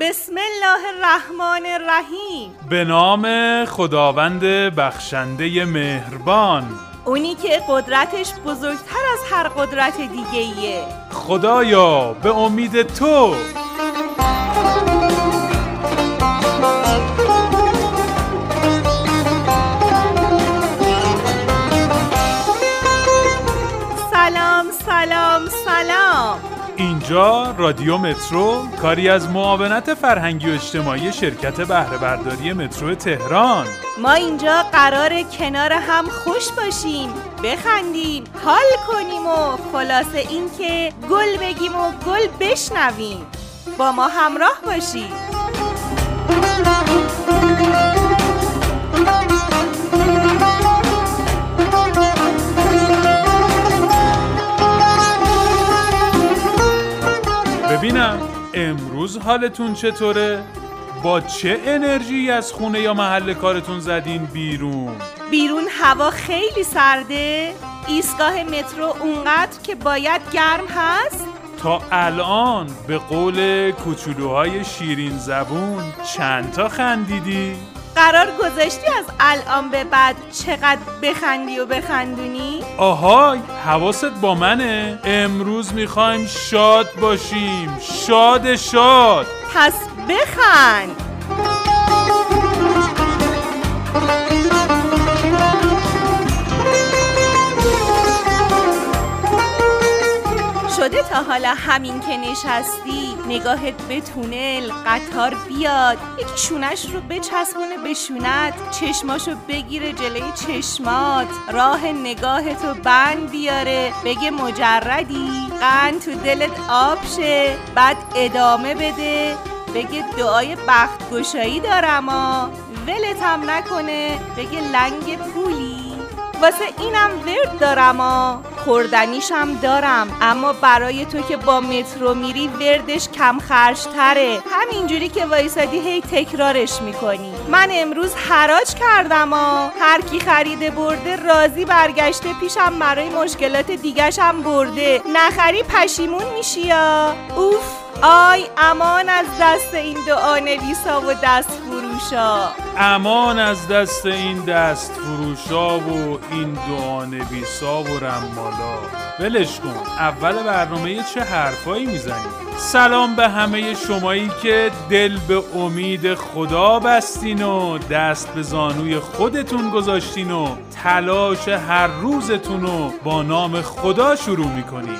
بسم الله الرحمن الرحیم. به نام خداوند بخشنده مهربان. اونی که قدرتش بزرگتر از هر قدرت دیگه ایه خدایا به امید تو. اینجا رادیو مترو کاری از معاونت فرهنگی و اجتماعی شرکت بهره برداری مترو تهران. ما اینجا قرار کنار هم خوش باشیم بخندیم حال کنیم و خلاصه اینکه گل بگیم و گل بشنویم. با ما همراه باشید. ببینم امروز حالتون چطوره؟ با چه انرژی از خونه یا محل کارتون زدین بیرون؟ بیرون هوا خیلی سرده ایستگاه مترو اونقدر که باید گرم هست تا الان به قول کوچولوهای شیرین زبون چند تا خندیدی؟ قرار گذاشتی از الان به بعد چقدر بخندی و بخندونی؟ آهای حواست با منه. امروز می‌خوایم شاد باشیم. شاد شاد. پس بخند. تا حالا همین که نشستی نگاهت به تونل قطار بیاد. یکی شونش رو بچسبونه به شونت چشماشو بگیره جلوی چشمات. راه نگاهتو بند بیاره بگه مجردی. قند تو دلت آب شه بعد ادامه بده. بگه دعای بخت گشایی دارم ولت هم نکنه بگه لنگ پولی. واسه اینم ورد دارم آ. خوردنیشم دارم. اما برای تو که با مترو میری وردش کم خرج تره همینجوری که وایسادی هی تکرارش می‌کنی. من امروز حراج کردم آ. هر کی خریده برده راضی برگشته پیشم برای مشکلات دیگشم برده. نخری پشیمون میشی یا اوف. آی امان از دست این دعا نویسا و دست فروشا. امان از دست این دست فروشا و این دعا نویسا و رمالا. ولش کن اول برنامه چه حرفایی می‌زنی؟ سلام به همه شمایی که دل به امید خدا بستین و دست به زانوی خودتون گذاشتین و تلاش هر روزتون رو با نام خدا شروع می‌کنین.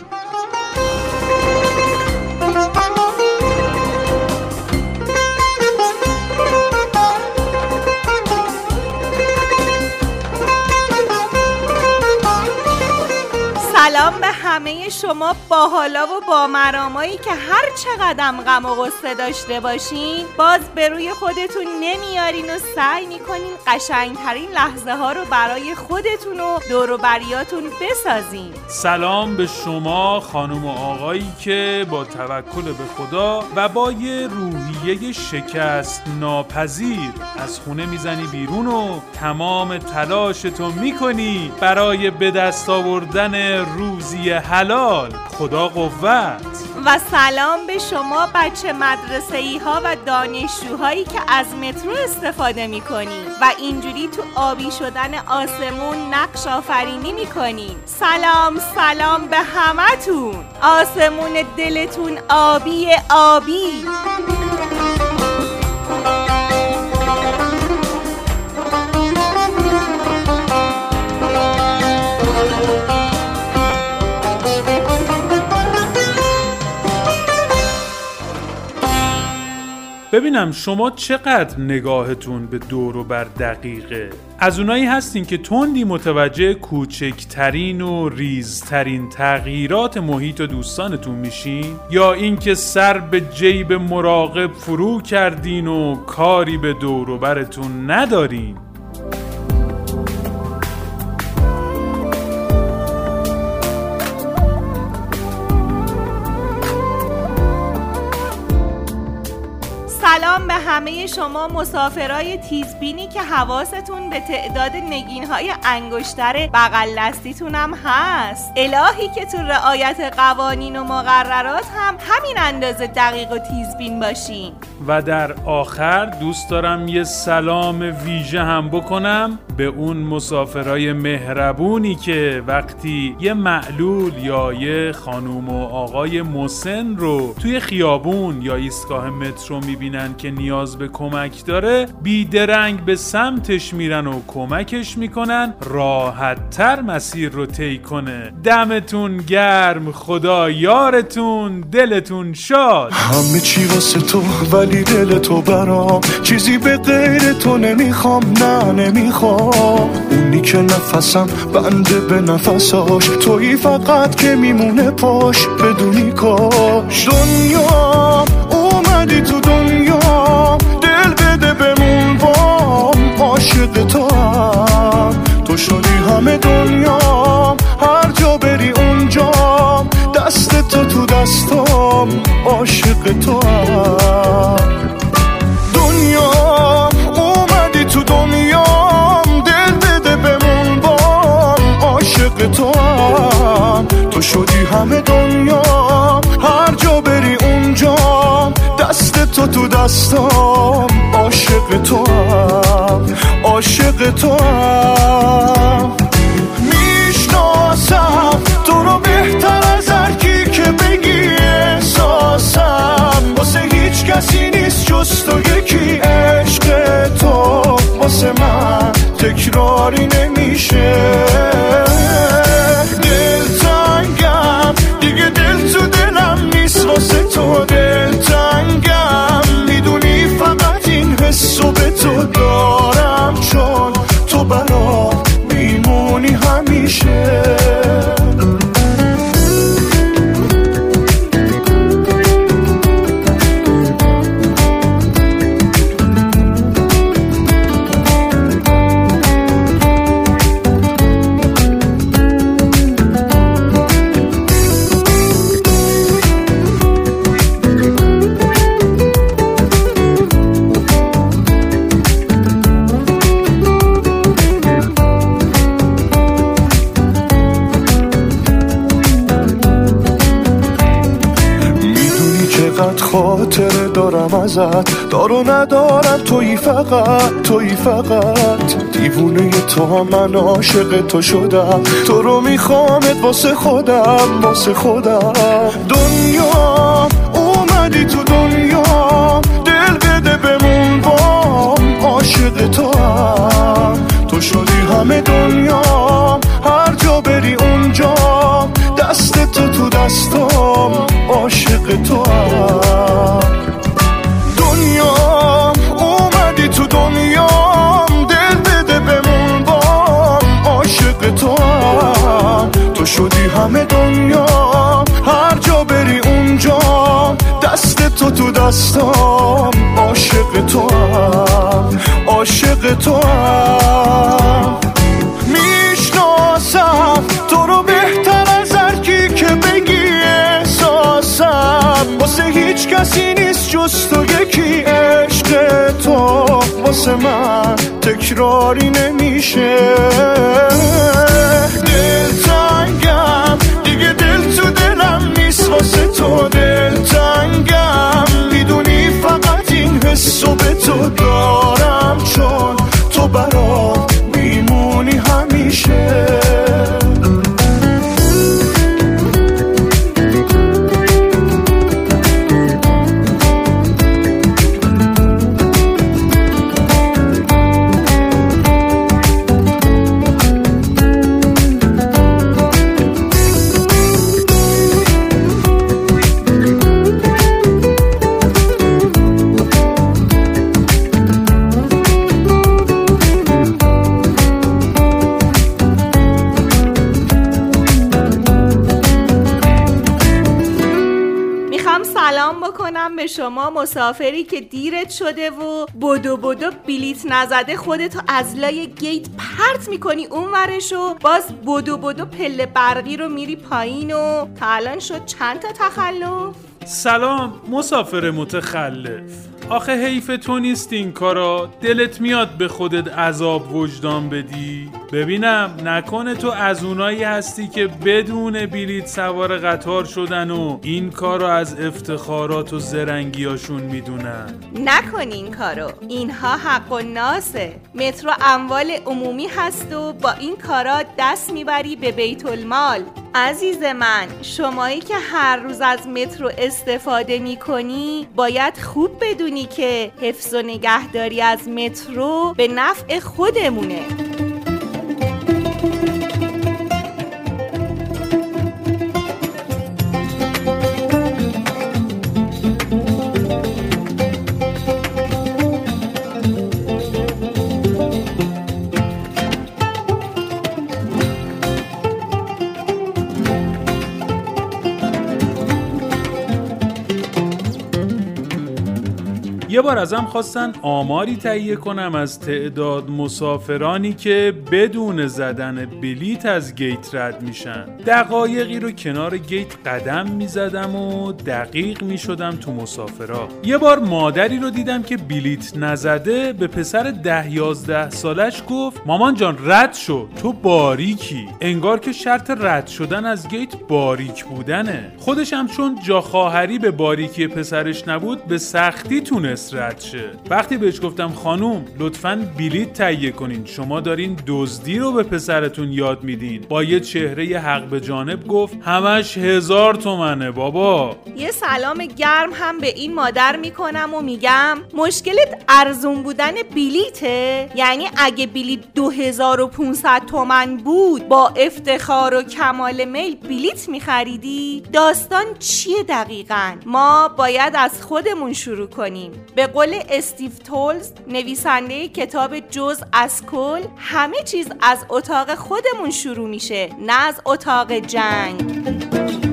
همه شما با حالا و با مرامایی که هر چقدر غم و غصه داشته باشین باز به روی خودتون نمیارین و سعی می‌کنین قشنگترین لحظه ها رو برای خودتون و دوروبریاتون بسازین. سلام به شما خانم و آقایی که با توکل به خدا و با یه روحیه شکست ناپذیر از خونه می‌زنی بیرون و تمام تلاشتو می‌کنی برای به دست آوردن روزی حلال خدا قوت. و سلام به شما بچه مدرسه ای ها و دانشجوهایی که از مترو استفاده می‌کنین. و اینجوری تو آبی شدن آسمون نقش آفرینی می‌کنین. سلام سلام به همتون. آسمون دلتون آبی آبی. ببینم شما چقدر نگاهتون به دور و بر دقیقه. از اونایی هستین که تندی متوجه کوچکترین و ریزترین تغییرات محیط و دوستانتون میشین؟ یا اینکه سر به جیب مراقب فرو کردین و کاری به دور و برتون ندارین؟ به همه شما مسافرای تیزبینی که حواستون به تعداد نگین های انگشتر بغل دستیتونم هست. الهی که تو رعایت قوانین و مقررات هم همین اندازه دقیق و تیزبین باشین. و در آخر دوست دارم یه سلام ویژه هم بکنم به اون مسافرای مهربونی که وقتی یه معلول یا یه خانوم و آقای مسن رو توی خیابون یا ایستگاه مترو می‌بینن که نیاز به کمک داره بیدرنگ به سمتش میرن و کمکش می‌کنن راحت تر مسیر رو طی کنه. دمتون گرم خدا یارتون دلتون شاد. همه چی واسه تو ولی دل تو برام. چیزی به غیر تو نمی‌خوام نه نمی‌خوام. اونی که نفسم بنده به نفساش. تویی فقط که میمونه پاش بدونی کاش. دنیا همه دنیا هر جا بری اونجا دست تو تو دستام عاشق تو هم. دنیا اومدی تو دنیا دل بده بمون بام عاشق تو هم. تو شدی همه دنیا هر جا بری اونجا دست تو تو دستام عاشق تو هم. عاشق تو هم. جز تو یکی عشق تو واسه من تکراری نمیشه. دل تنگم دیگه دل تو دلم نیست واسه تو دل تنگم می‌دونی فقط این حسو به تو دارم چون تو برا میمونی همیشه. ازت. دارو ندارم تویی فقط تویی فقط. دیوونه تو هم من عاشق تو شدم. تو رو میخوامت واسه خودم واسه خودم. دنیا اومدی تو دنیا دل بده بمون بام عاشق تو هم. تو شدی همه دنیا هر جا بری اونجا دست تو تو دستام عاشق تو هم. شدی همه دنیا هر جا بری اونجا دست تو تو دستام عاشق تو هم عاشق تو هم. می‌شناسم تو رو بهتر از هر کی که بگی احساسم. واسه هیچ کسی نیست جز تو یکی عشق تو. واسه من تکراری نمیشه. تو دل تنگم می‌دونی فقط این حسو به تو دارم چون تو برام مسافری که دیرت شده و بدو بدو بلیت نزده خودتو از لای گیت پرت می‌کنی اون ورشو باز بدو بدو پله برقی رو میری پایین و تا الان شد چند تا تخلف؟ سلام مسافر متخلف. آخه حیف تو نیست این کارا. دلت میاد به خودت عذاب وجدان بدی؟ ببینم نکنه تو از اونایی هستی که بدون بلیت سوار قطار شدن و این کارو از افتخارات و زرنگیاشون می‌دونن. نکن این کارو. اینها حق و ناسه. مترو اموال عمومی هست و با این کارا دست می‌بری به بیت المال. عزیز من شمایی که هر روز از مترو استفاده می کنی باید خوب بدونی که حفظ و نگهداری از مترو به نفع خودمونه. یه بار ازم خواستن آماری تهیه کنم از تعداد مسافرانی که بدون زدن بلیت از گیت رد میشن. دقایقی رو کنار گیت قدم می‌زدم و دقیق می‌شدم تو مسافرا. یه بار مادری رو دیدم که بلیت نزده به پسر ده یازده سالش گفت مامان جان رد شو تو باریکی. انگار که شرط رد شدن از گیت باریک بودنه. خودش هم چون جا خواهری به باریکی پسرش نبود به سختی تونست رد شه. وقتی بهش گفتم خانوم لطفا بلیت تهیه کنین. شما دارین دزدی رو به پسرتون یاد میدین. با یه چهره حق به جانب گفت همش هزار تومنه بابا. یه سلام گرم هم به این مادر می‌کنم و میگم مشکلت ارزون بودن بلیته یعنی اگه بلیت 2500 تومن بود با افتخار و کمال میل بلیت میخریدی؟ داستان چیه دقیقا؟ ما باید از خودمون شروع کنیم. به قول استیو تولز نویسنده کتاب جز از کل همه چیز از اتاق خودمون شروع میشه نه از اتاق جنگ.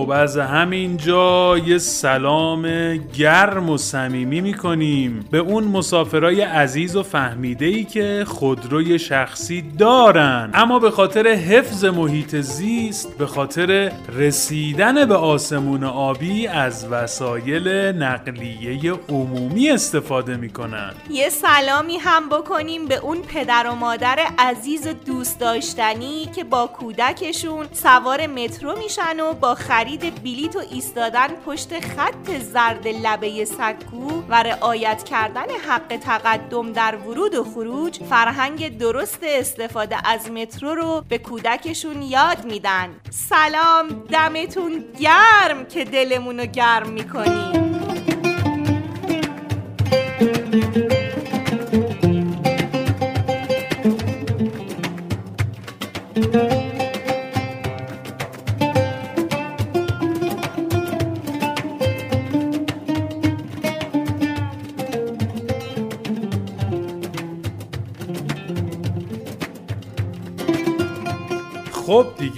خب از همینجا یه سلام گرم و صمیمی می‌کنیم به اون مسافرای عزیز و فهمیده ای که خودروی شخصی دارن. اما به خاطر حفظ محیط زیست به خاطر رسیدن به آسمون آبی از وسایل نقلیه عمومی استفاده می‌کنن. یه سلامی هم بکنیم به اون پدر و مادر عزیز دوست داشتنی که با کودکشون سوار مترو میشن و با خرید بلیت و ایستادن پشت خط زرد لبه سکو و رعایت کردن حق تقدم در ورود و خروج فرهنگ درست استفاده از مترو رو به کودکشون یاد میدن. سلام دمتون گرم که دلمونو گرم می‌کنیم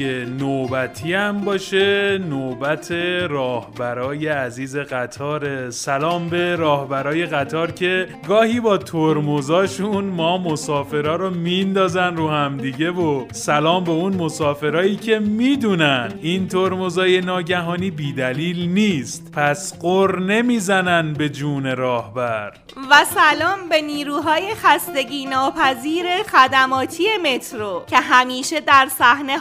دیگه نوبتی هم باشه. نوبت راهبرای عزیز قطار. سلام به راهبرای قطار که گاهی با ترمزاشون ما مسافرا رو میندازن رو هم دیگه و سلام به اون مسافرایی که می‌دونن این ترمزای ناگهانی بیدلیل نیست. پس قر نمی‌زنن به جون راهبر. و سلام به نیروهای خستگی ناپذیر خدماتی مترو که همیشه در صحنه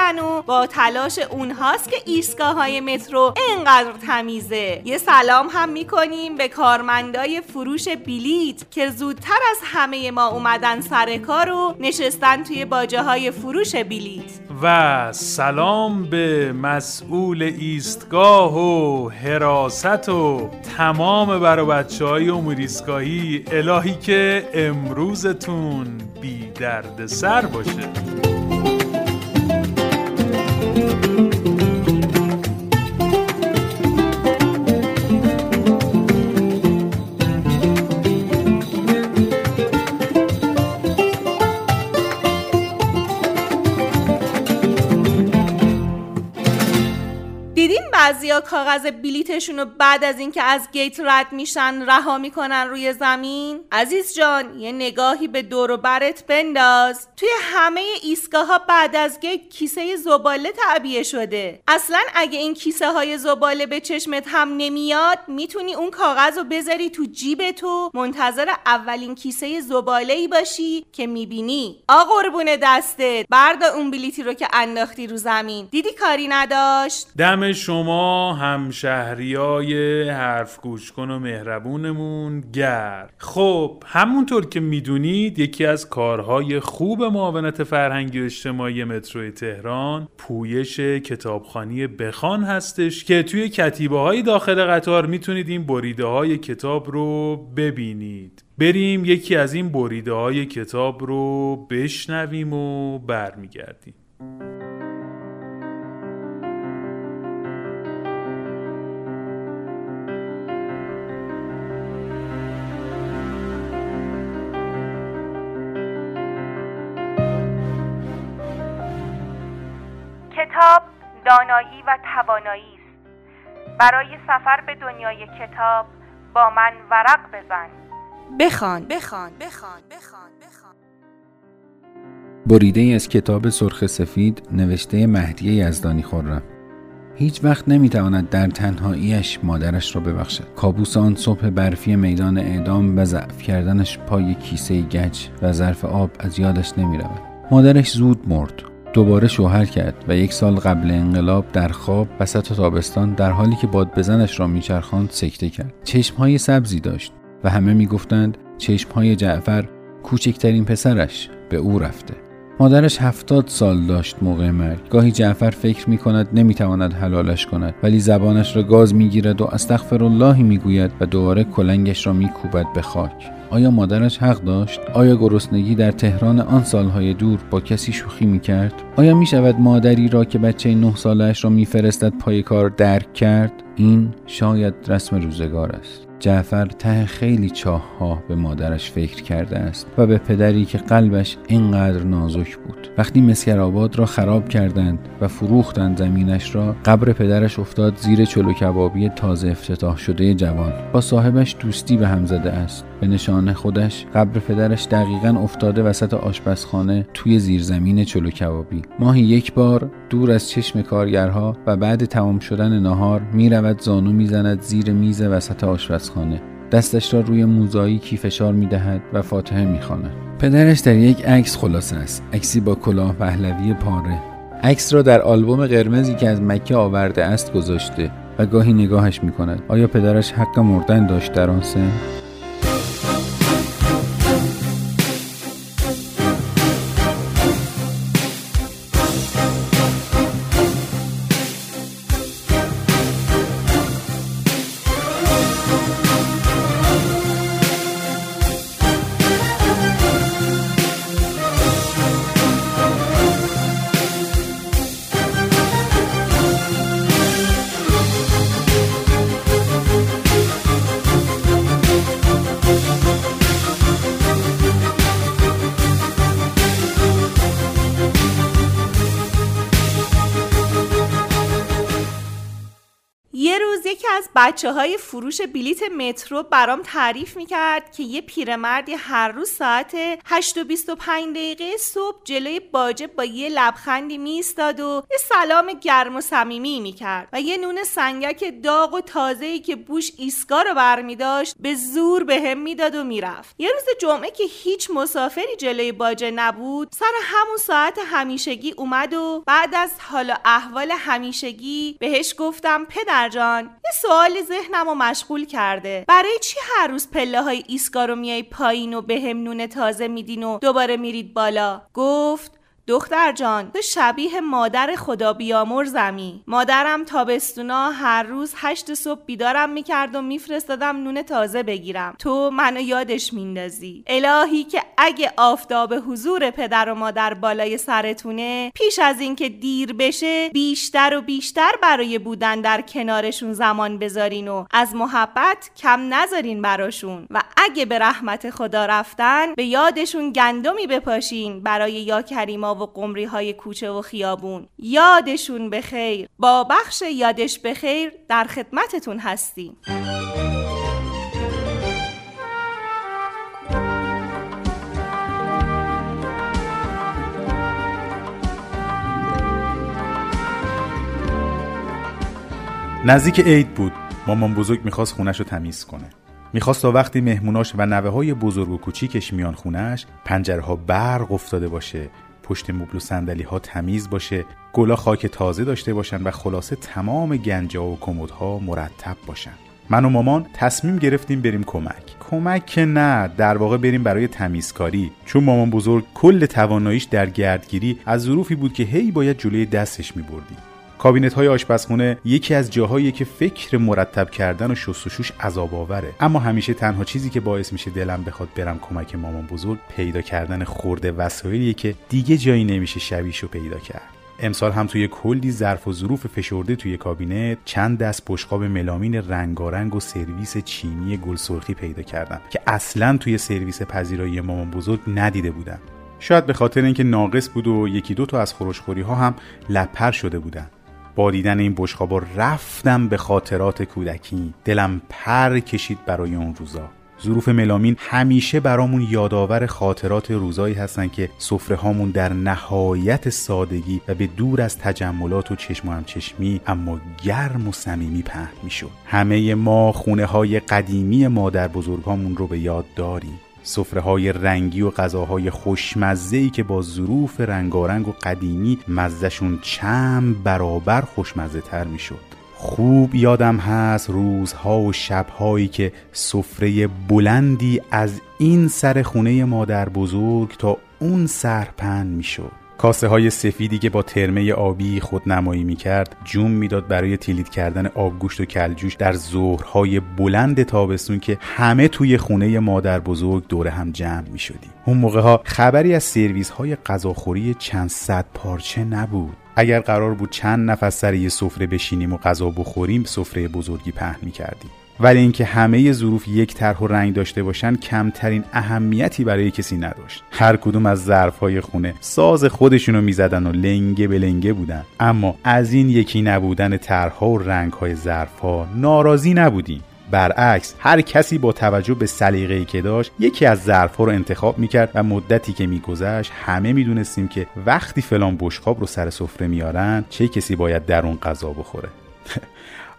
حاضرن و با تلاش اونهاست که ایستگاه های مترو انقدر تمیزه. یه سلام هم می‌کنیم به کارمندای فروش بلیت که زودتر از همه ما اومدن سر کار و نشستن توی باجه های فروش بلیت و سلام به مسئول ایستگاه و حراست و تمام بر بچه های امور ایستگاهی الهی که امروزتون بی درد سر باشه. کاغذ بلیتشون رو بعد از اینکه از گیت رد میشن رها می‌کنن روی زمین؟ عزیز جان یه نگاهی به دور و برت بنداز. توی همه ایستگاه ها بعد از گیت کیسه زباله تعبیه شده. اصلا اگه این کیسه های زباله به چشمت هم نمیاد می‌تونی اون کاغذ رو بذاری تو جیب تو. منتظر اولین کیسه زباله ای باشی که می‌بینی. آ قربون دستت. بردا اون بلیتی رو که انداختی رو زمین. دیدی کاری نداشت؟ دم شما. همشهریای حرف گوش کن و مهربونمون گر. خب همونطور که می‌دونید یکی از کارهای خوب معاونت فرهنگی و اجتماعی مترو تهران پویش کتابخانی بخان هستش که توی کتیبه های داخل قطار می‌تونید این بریده های کتاب رو ببینید. بریم یکی از این بریده های کتاب رو بشنویم و برمیگردیم. دانایی و توانایی است. برای سفر به دنیای کتاب با من ورق بزن. بخوان. بخوان. بخوان. بخوان. بخوان. بریده از کتاب سرخ سفید نوشته مهدی یزدانی خورم هیچ وقت نمی‌تواند در تنهاییش مادرش را ببخشد. کابوس آن صبح برفی میدان اعدام و ضعف کردنش پای کیسه گچ و ظرف آب از یادش نمی‌رود. مادرش زود مرد. دوباره شوهر کرد و یک سال قبل انقلاب در خواب وسط تابستان در حالی که باد بزنش را میچرخاند سکته کرد. چشمهای سبزی داشت و همه می‌گفتند چشمهای جعفر کوچکترین پسرش به او رفته. مادرش هفتاد سال داشت موقع مرگ. گاهی جعفر فکر می کند حلالش کند ولی زبانش را گاز می گیرد و استغفر اللهی می گوید و دوباره کلنگش را می کوبد به خاک. آیا مادرش حق داشت؟ آیا گرسنگی در تهران آن سالهای دور با کسی شوخی می کرد؟ آیا می شود مادری را که بچه نه سالش را میفرستد پای کار درک کرد؟ این شاید رسم روزگار است. جعفر ته خیلی چاه ها به مادرش فکر کرده است و به پدری که قلبش اینقدر نازک بود. وقتی مسکرآباد را خراب کردند و فروختند زمینش را قبر پدرش افتاد زیر چلو کبابی تازه افتتاح شده جوان. با صاحبش دوستی به هم زده است. به نشان خودش قبر پدرش دقیقا افتاده وسط آشپزخانه توی زیرزمین چلو کبابی. ماهی یک بار دور از چشم کارگرها و بعد تمام شدن نهار می‌رود زانو می‌زند زیر میز وسط آشپزخانه. دستش را روی موزاییکی فشار می‌دهد و فاتحه می‌خواند. پدرش در یک عکس خلاصه است عکسی با کلاه پهلوی پاره. عکس را در آلبوم قرمزی که از مکه آورده است گذاشته و گاهی نگاهش می‌کند. آیا پدرش حق مردن داشت در آن سن؟ بچه های فروش بلیت مترو برام تعریف می‌کرد که یه پیرمردی هر روز ساعت 8 و 25 دقیقه صبح جلوی باجه با یه لبخندی می‌ایستاد و یه سلام گرم و صمیمی می‌کرد و یه نون سنگک داغ و تازه‌ای که بوش ایستگاه رو برمیداشت به زور بهم می‌داد و می‌رفت. یه روز جمعه که هیچ مسافری جلوی باجه نبود سر همون ساعت همیشگی اومد و بعد از حالا احوال همیشگی بهش گفتم پدر جان یه سوال ذهنم رو مشغول کرده. برای چی هر روز پله های ایستگاه رو میای پایین و بهم نون تازه میدین و دوباره میرید بالا؟ گفت دختر جان تو شبیه مادر خدا بیامرزمی مادرم تابستونا هر روز هشت صبح بیدارم می‌کرد و میفرستادم نون تازه بگیرم. تو منو یادش میندازی. الهی که اگه آفتاب حضور پدر و مادر بالای سرتونه پیش از اینکه دیر بشه بیشتر و بیشتر برای بودن در کنارشون زمان بذارین و از محبت کم نذارین براشون. و اگه به رحمت خدا رفتن به یادشون گندمی بپاشین برای یا کریما و قمری های کوچه و خیابون. یادشون بخیر با بخش یادش بخیر در خدمتتون هستیم. نزدیک عید بود. مامان بزرگ می‌خواست خونش رو تمیز کنه. می‌خواست تا وقتی مهموناش و نوه های بزرگ و کوچیکش میان خونش پنجره ها برق افتاده باشه پشت مبل و صندلی ها تمیز باشه گلا خاک تازه داشته باشن و خلاصه تمام گنجا و کمدها مرتب باشن. من و مامان تصمیم گرفتیم بریم کمک. کمک که نه در واقع بریم برای تمیزکاری. چون مامان بزرگ کل تواناییش در گردگیری از ظروفی بود که هی باید جلوی دستش میبردیم. کابینت های آشپزخونه یکی از جاهایی که فکر مرتب کردن و شستشوش عذاب آوره. اما همیشه تنها چیزی که باعث میشه دلم بخواد برم کمک مامان بزرگ پیدا کردن خورده وسایلیه که دیگه جایی نمیشه شبیشو پیدا کرد. امسال هم توی کلی ظرف و ظروف فشرده توی کابینت چند دست بشقاب ملامین رنگارنگ و سرویس چینی گل سرخی پیدا کردم که اصلا توی سرویس پذیرایی مامان بزرگ ندیده بودم شاید به خاطر اینکه ناقص بود و یکی دو تا از خورشخوری ها هم لپر شده بودن. دیدن این بشقابا رفتم به خاطرات کودکی. دلم پر کشید برای اون روزا. ظروف ملامین همیشه برامون یادآور خاطرات روزایی هستن که سفره هامون در نهایت سادگی و به دور از تجملات و چشم و همچشمی اما گرم و صمیمی پهن می‌شد. همه ما خونه های قدیمی مادر بزرگامون رو به یاد داریم. سفره های رنگی و غذاهای خوشمزه که با ظروف رنگارنگ و قدیمی مزهشون چند برابر خوشمزه تر می‌شد. خوب یادم هست روزها و شبهایی که سفره بلندی از این سر خونه مادر بزرگ تا اون سرپن می‌شد. کاسه های سفیدی که با ترمه آبی خود نمایی می کرد جون می‌داد برای تیلید کردن آبگوشت و کلجوش در ظهرهای بلند تابستون که همه توی خونه مادر بزرگ دور هم جمع می شدیم اون موقع ها خبری از سرویس های غذاخوری چند صد پارچه نبود. اگر قرار بود چند نفس سر یه سفره بشینیم و غذا بخوریم سفره بزرگی پهن می کردیم ولی اینکه همه ظروف یک طرح و رنگ داشته باشن کمترین اهمیتی برای کسی نداشت. هر کدوم از ظرفهای خونه ساز خودشونو می‌زدن و لنگه به لنگه بودن. اما از این یکی نبودن طرحها و رنگهای ظرفها ناراضی نبودیم. برعکس هر کسی با توجه به سلیقه‌ای که داشت یکی از ظرفها رو انتخاب می‌کرد و مدتی که میگذشت همه می‌دونستیم که وقتی فلان بشقاب رو سر سفره میارن چه کسی باید در اون غذا بخوره.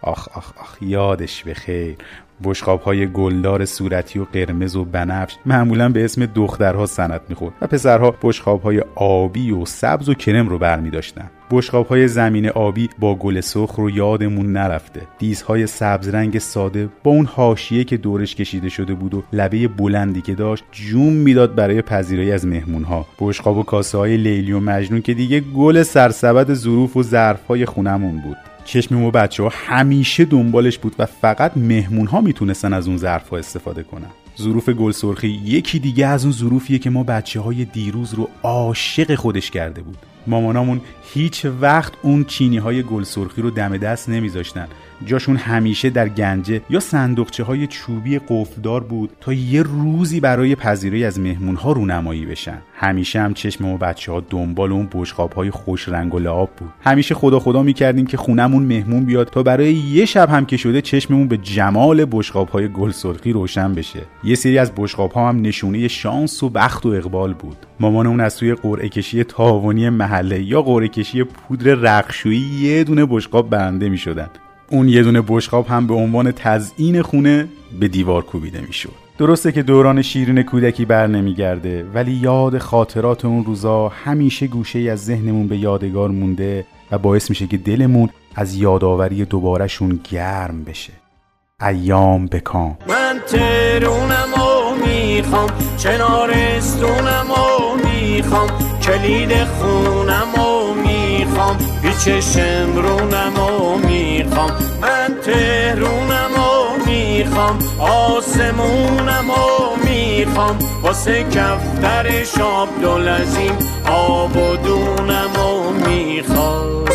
آخ آخ آخ یادش بخیر بشقاب های گلدار صورتی و قرمز و بنفش معمولا به اسم دخترها سنت می‌خورد و پسرها بشقاب های آبی و سبز و کرم رو برمی داشتن بشقاب های زمین آبی با گل سرخ رو یادمون نرفته. دیزهای سبز رنگ ساده با اون حاشیه که دورش کشیده شده بود و لبه بلندی که داشت جون می‌داد برای پذیرایی از مهمون ها بشقاب و کاسه های لیلی و مجنون که دیگه گل سرسبد ظروف و ظرف های خونمون بود. چشم و بچه ها همیشه دنبالش بود و فقط مهمون ها می‌تونستن از اون ظرف ها استفاده کنن. ظروف گل سرخی یکی دیگه از اون ظروفیه که ما بچه های دیروز رو عاشق خودش کرده بود. مامانامون هیچ وقت اون چینی های گل سرخی رو دم دست نمیذاشتن. جاشون همیشه در گنجه یا صندوقچه های چوبی قفلدار بود تا یه روزی برای پذیرایی از مهمون ها رونمایی بشن. همیشه هم چشم ما بچه ها دنبال اون بشقاب های خوش رنگ و لعاب بود. همیشه خدا خدا می‌کردیم که خونمون مهمون بیاد تا برای یه شب هم که شده چشممون به جمال بشقاب های گل سرخی روشن بشه. یه سری از بشقاب ها هم نشونه شانس و بخت و اقبال بود. مامانمون از توی قرعه کشی تاوانی محله یا قرعه کشی پودر رقشویی یه دونه بشقاب برنده می‌شدن. اون یه دونه بشقاب هم به عنوان تزئین خونه به دیوار کوبیده می‌شد. درسته که دوران شیرین کودکی بر نمیگرده ولی یاد خاطرات اون روزا همیشه گوشه ای از ذهنمون به یادگار مونده و باعث میشه که دلمون از یادآوری دوبارهشون گرم بشه. ایام بکام من ترونم و می‌خوام چنارستونم و می‌خوام کلید خونم و پیچ شمرونم و می‌خوام. من تهرونم و می‌خوام. آسمونم و می‌خوام. واسه کفتر شاب دلزیم آب و دونم و می‌خوام.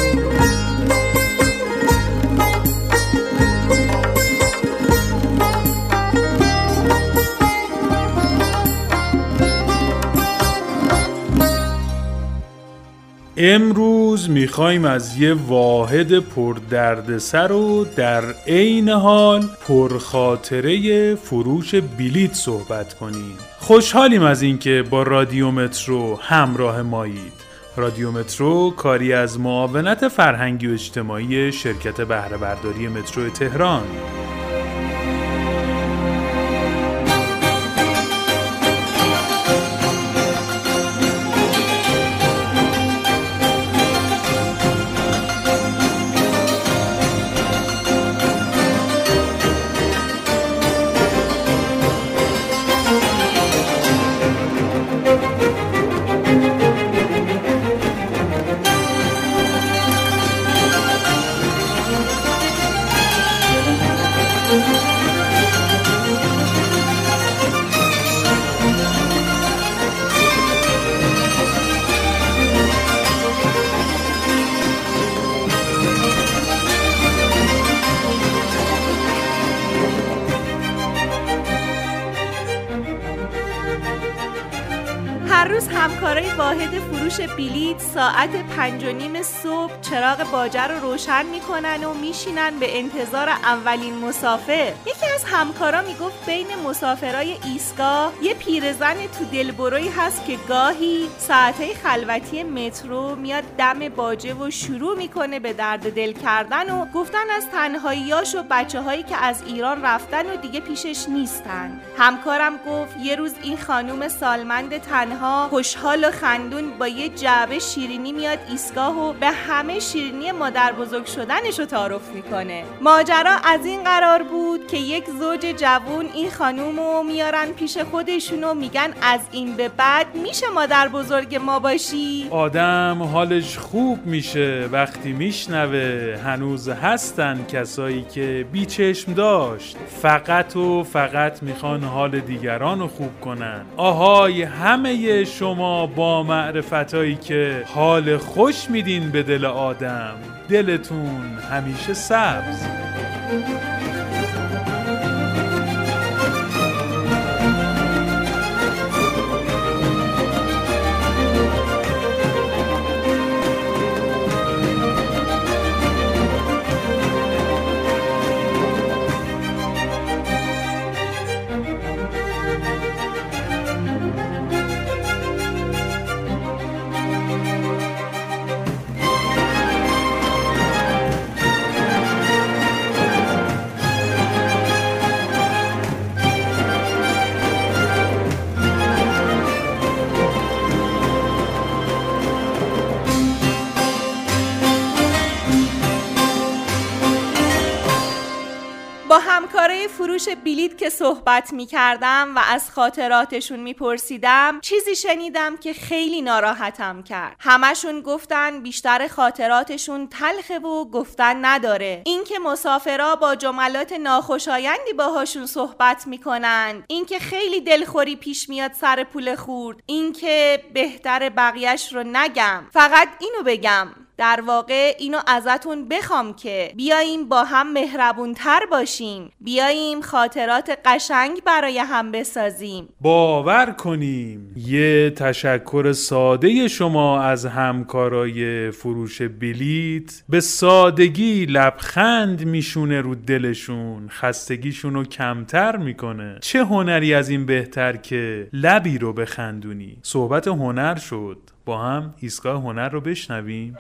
امروز می‌خوایم از یه واحد پردردسر و در عین حال پرخاطره فروش بلیت صحبت کنیم. خوشحالیم از اینکه با رادیو مترو همراه مایید. رادیو مترو کاری از معاونت فرهنگی و اجتماعی شرکت بهره برداری مترو تهران. فروش بلیت ساعت پنج و نیم صبح چراغ باجه رو روشن می‌کنن و میشینن به انتظار اولین مسافر. یکی از همکارا می‌گفت بین مسافرای ایستگاه یه پیرزن تو دلبروی هست که گاهی ساعتهای خلوتی مترو میاد دم باجه و شروع می‌کنه به درد دل کردن و گفتن از تنهاییاش و بچه هایی که از ایران رفتن و دیگه پیشش نیستن. همکارم گفت یه روز این خانوم سالمند تنها خوشحال و خندون با یه جعبه شیرینی میاد ایستگاه و به همه شیرینی مادر بزرگ شدنش رو تعارف می‌کنه. ماجرا از این قرار بود که یک زوج جوون این خانوم رو میارن پیش خودشون و میگن از این به بعد میشه مادر بزرگ ما باشی؟ آدم حالش خوب میشه وقتی میشنوه هنوز هستن کسایی که بیچشم داشت. فقط و فقط می‌خوان حال دیگران رو خوب کنن. آهای همه شما با معرفتایی که حال خوش میدین به دل آدم دلتون همیشه سبز. که صحبت می کردم و از خاطراتشون می پرسیدم چیزی شنیدم که خیلی ناراحتم کرد. همشون گفتن بیشتر خاطراتشون تلخه و گفتن نداره. اینکه مسافرا با جملات ناخوشایندی باهاشون صحبت می‌کنن اینکه خیلی دلخوری پیش میاد سر پول خورد اینکه بهتر بقیهش رو نگم. فقط اینو بگم. در واقع اینو ازتون بخوام که بیاییم با هم مهربونتر باشیم. بیاییم خاطرات قشنگ برای هم بسازیم. باور کنیم. یه تشکر ساده شما از همکارای فروش بلیت به سادگی لبخند میشونه رو دلشون. خستگیشون رو کمتر می‌کنه. چه هنری از این بهتر که لبی رو بخندونی؟ صحبت هنر شد. با هم ایستگاه هنر رو بشنویم.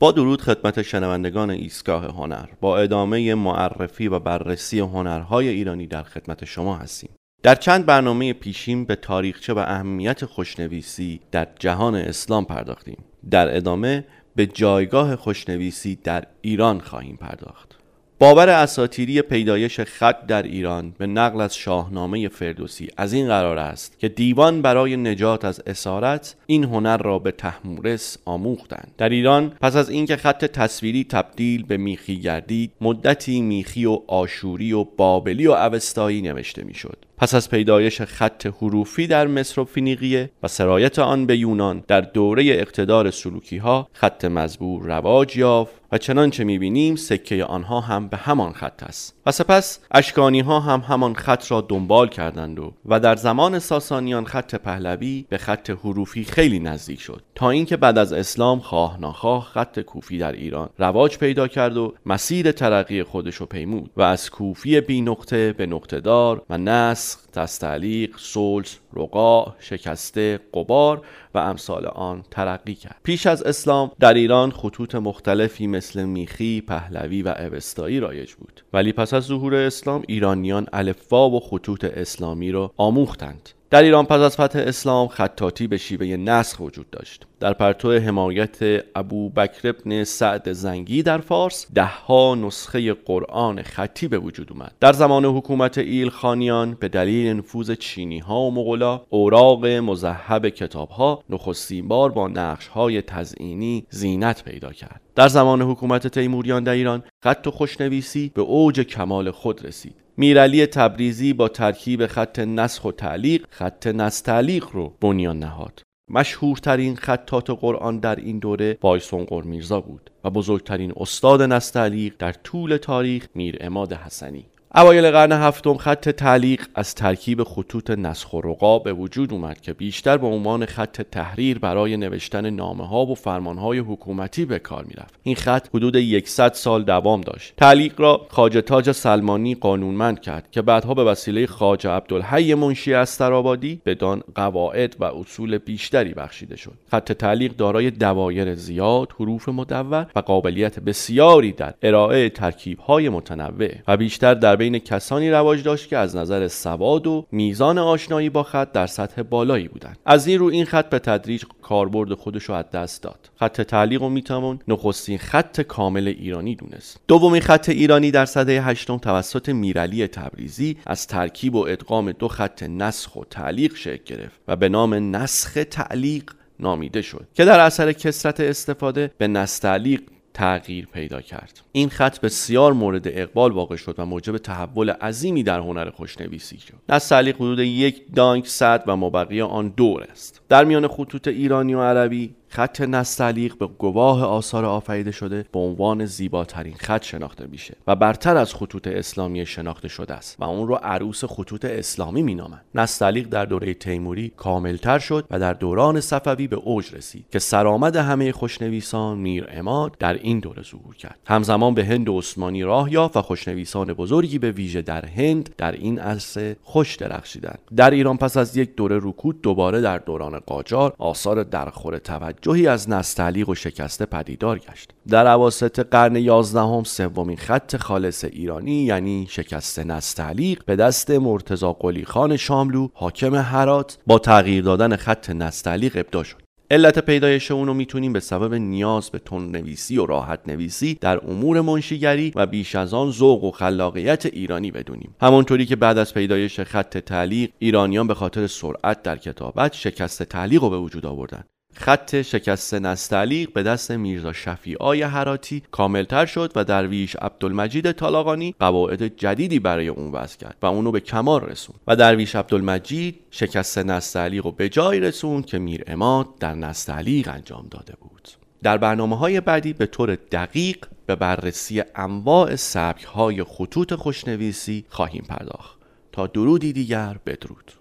با درود خدمت شنوندگان ایستگاه هنر با ادامه معرفی و بررسی هنرهای ایرانی در خدمت شما هستیم. در چند برنامه پیشین به تاریخچه و اهمیت خوشنویسی در جهان اسلام پرداختیم. در ادامه به جایگاه خوشنویسی در ایران خواهیم پرداخت. باور اساتیری پیدایش خط در ایران به نقل از شاهنامه فردوسی از این قرار است که دیوان برای نجات از اسارت این هنر را به تحمورس آموختند. در ایران پس از اینکه خط تصویری تبدیل به میخی گردید مدتی میخی و آشوری و بابلی و اوستایی نوشته می‌شد. پس از پیدایش خط حروفی در مصر و فینیقیه و سرایت آن به یونان در دوره اقتدار سلوکی ها خط مزبور رواج یافت و چنانچه می‌بینیم سکه آنها هم به همان خط است. و سپس اشکانی ها هم همان خط را دنبال کردند و و در زمان ساسانیان خط پهلوی به خط حروفی خیلی نزدیک شد. تا اینکه بعد از اسلام خواه ناخواه خط کوفی در ایران رواج پیدا کرد و مسیر ترقی خودش رو پیمود و از کوفی بی نقطه به نقطه دار و نسخ تستعلیق، سلس، رقا، شکسته، قبار و امثال آن ترقی کرد. پیش از اسلام در ایران خطوط مختلفی مثل میخی، پهلوی و اوستایی رایج بود. ولی پس از ظهور اسلام ایرانیان الفبا و خطوط اسلامی را آموختند. در ایران پس از فتح اسلام خطاطی به شیوه نسخ وجود داشت. در پرتو حمایت ابو بکر ابن سعد زنگی در فارس دهها نسخه قرآن خطی به وجود اومد. در زمان حکومت ایل خانیان به دلیل نفوذ چینی ها و مغلا اوراق مذهب کتاب ها نخستین بار با نقش های تزئینی زینت پیدا کرد. در زمان حکومت تیموریان در ایران خط و خوشنویسی به اوج کمال خود رسید. میرعلی تبریزی با ترکیب خط نسخ و تعلیق خط نستعلیق رو بنیان نهاد. مشهورترین خطات قرآن در این دوره بایسون میرزا بود و بزرگترین استاد نستعلیق در طول تاریخ میر اماد حسنی. اوایل قرن هفتم خط تعلیق از ترکیب خطوط نسخ و رقا به وجود اومد که بیشتر به عنوان خط تحریر برای نوشتن نامه ها و فرمان های حکومتی به کار می‌رفت. این خط حدود 100 سال دوام داشت. تعلیق را خواجه تاج سلمانی قانونمند کرد که بعدها به وسیله خواجه عبدالحی منشی استرآبادی بدان قواعد و اصول بیشتری بخشیده شد. خط تعلیق دارای دوایر زیاد حروف مدور و قابلیت بسیاری در ارائه ترکیب های متنوع و بیشتر در بین کسانی رواج داشت که از نظر سواد و میزان آشنایی با خط در سطح بالایی بودند. از این رو این خط به تدریج کاربرد خودش رو از دست داد. خط تعلیق و می‌توان نخستین خط کامل ایرانی دونست. دومین خط ایرانی در سده هشتم توسط میرعلی تبریزی از ترکیب و ادغام دو خط نسخ و تعلیق شکل گرفت و به نام نسخ تعلیق نامیده شد که در اثر کسرت استفاده به نستعلیق تغییر پیدا کرد. این خط بسیار مورد اقبال واقع شد و موجب تحول عظیمی در هنر خوشنویسی شد. نستعلیق حدود یک دانک صد و مبقی آن دور است. در میان خطوط ایرانی و عربی خط نستعلیق به گواه آثار آفریده شده به عنوان زیباترین خط شناخته میشه و برتر از خطوط اسلامی شناخته شده است و اون رو عروس خطوط اسلامی مینامند. نستعلیق در دوره تیموری کاملتر شد و در دوران صفوی به اوج رسید که سرآمد همه خوشنویسان میر اماد در این دوره ظهور کرد. همزمان به هند عثمانی راه یافت و خوشنویسان بزرگی به ویژه در هند در این عرصه خوش درخشیدند. در ایران پس از یک دوره رکود دوباره در دوران قاجار آثار درخور توجه توجهی از نستعلیق و شکسته پدیدار گشت. در عواسط قرن یازدهم سومین خط خالص ایرانی یعنی شکست نستعلیق به دست مرتزا قلی خان شاملو حاکم هرات با تغییر دادن خط نستعلیق ابدا شد. علت پیدایش اونو می‌تونیم به سبب نیاز به تون نویسی و راحت نویسی در امور منشیگری و بیش از آن ذوق و خلاقیت ایرانی بدونیم. همونطوری که بعد از پیدایش خط تعلیق ایرانیان به خاطر سرعت در کتابت شکست تعلیق رو به وجود آوردن. خط شکست نستعلیق به دست میرزا شفیعای حراتی کاملتر شد و درویش عبدالمجید طالاقانی قواعد جدیدی برای اون وضع کرد و اونو به کمال رسون و درویش عبدالمجید شکست نستعلیق رو به جای رسون که میر اماد در نستعلیق انجام داده بود. در برنامه های بعدی به طور دقیق به بررسی انواع سبک های خطوط خوشنویسی خواهیم پرداخت. تا درودی دیگر بدرود.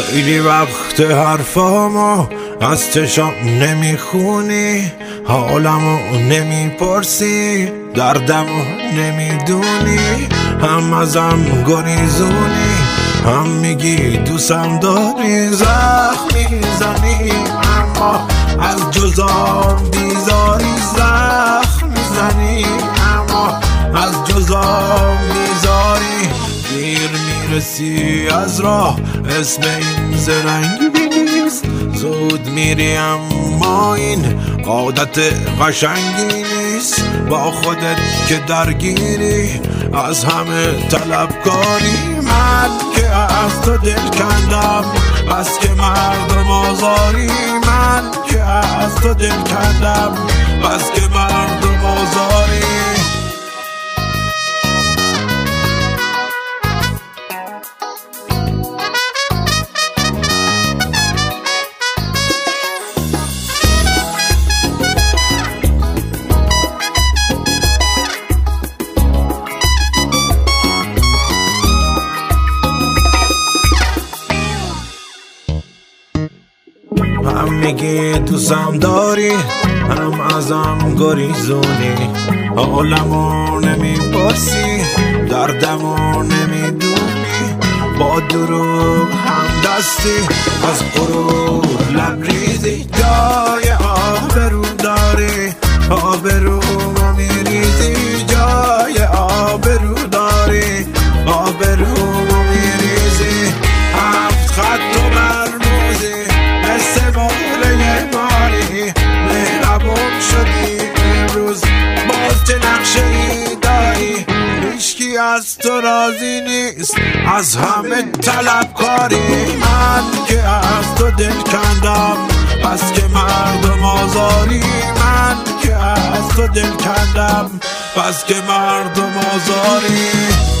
خیلی وقت حرفامو از چشام نمی‌خونی حالمو نمی‌پرسی دردمو نمی‌دونی هم ازم گریزونی هم میگی دوستم داری زخم می‌زنی اما از جزام بیزاری زخم می‌زنی اما از جزام میزاری دیر می‌رسی از راه اسم این زرنگی نیست زود میری اما این عادت قشنگی نیست. با خودت که درگیری از همه طلبکاری من که از تو دل کندم بس که مردم آزاری. من که از تو دل کندم بس که مردم آزاری. میگی دوستم داری؟ هم ازم گریزونی. حالمو نمی‌پرسی دردمو نمی‌دونی. با دروغ هم دستی از غرور لبریزی. جای آبرو داری آبرو میریزی. جای آبرو داری آبرو میریزی. هفت خط شدی امروز باز چه نقشه ای داری؟ هیچکی از تو راضی نیست از همه طلبکاری. من که از تو دل کندم بس که مردم آزاری. من که از تو دل کندم بس که مردم آزاری.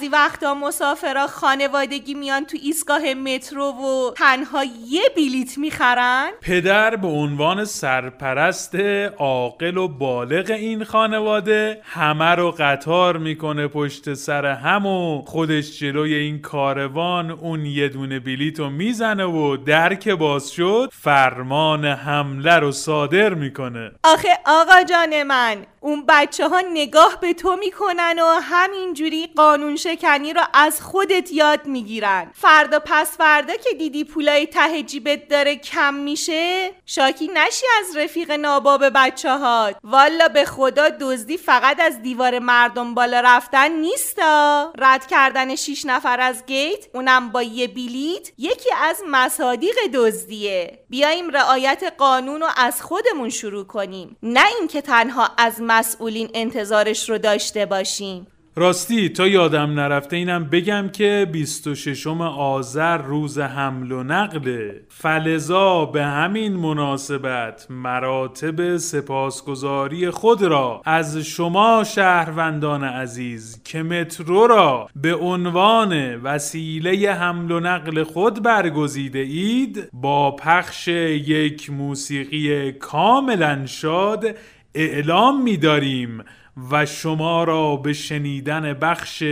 بعضی وقتا مسافرا خانوادگی میان تو ایستگاه مترو و تنها یه بلیت می‌خرن. پدر به عنوان سرپرست عاقل و بالغ این خانواده همه رو قطار می‌کنه پشت سر هم و خودش جلوی این کاروان اون یه دونه بلیت رو می‌زنه و در که باز شد فرمان حمله رو صادر می‌کنه. آخه آقا جان من اون بچه ها نگاه به تو می‌کنن و همینجوری قانون شکنی رو از خودت یاد می‌گیرن. فردا پس فردا که دیدی پولای ته جیبت داره کم میشه شاکی نشی از رفیق ناباب بچه ها والا به خدا دزدی فقط از دیوار مردم بالا رفتن نیستا. رد کردن شیش نفر از گیت اونم با یه بلیت یکی از مصادیق دزدیه. بیایم رعایت قانون رو از خودمون شروع کنیم. نه اینکه تنها از مسئولین انتظارش رو داشته باشیم. راستی تا یادم نرفته اینم بگم که 26 آذر روز حمل و نقله فلزا به همین مناسبت مراتب سپاسگزاری خود را از شما شهروندان عزیز که مترو را به عنوان وسیله حمل و نقل خود برگزیده اید با پخش یک موسیقی کاملا شاد اعلام می داریم و شما را به شنیدن بخش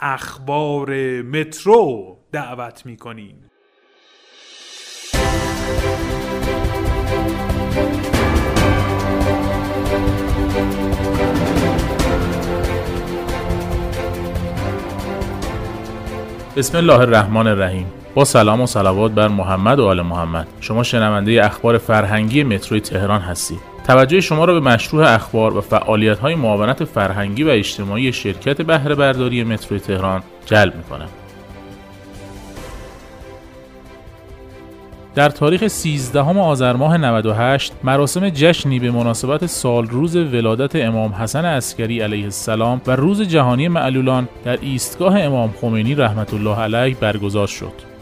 اخبار مترو دعوت می کنیم بسم الله الرحمن الرحیم. با سلام و صلوات بر محمد و آل محمد. شما شنونده اخبار فرهنگی متروی تهران هستید. توجه شما را به مشروع اخبار و فعالیت های معاونت فرهنگی و اجتماعی شرکت بهره برداری متروی تهران جلب می کنم. در تاریخ 13 آذر ماه 98 مراسم جشنی به مناسبت سال روز ولادت امام حسن عسکری علیه السلام و روز جهانی معلولان در ایستگاه امام خمینی رحمت الله علیه برگزار شد.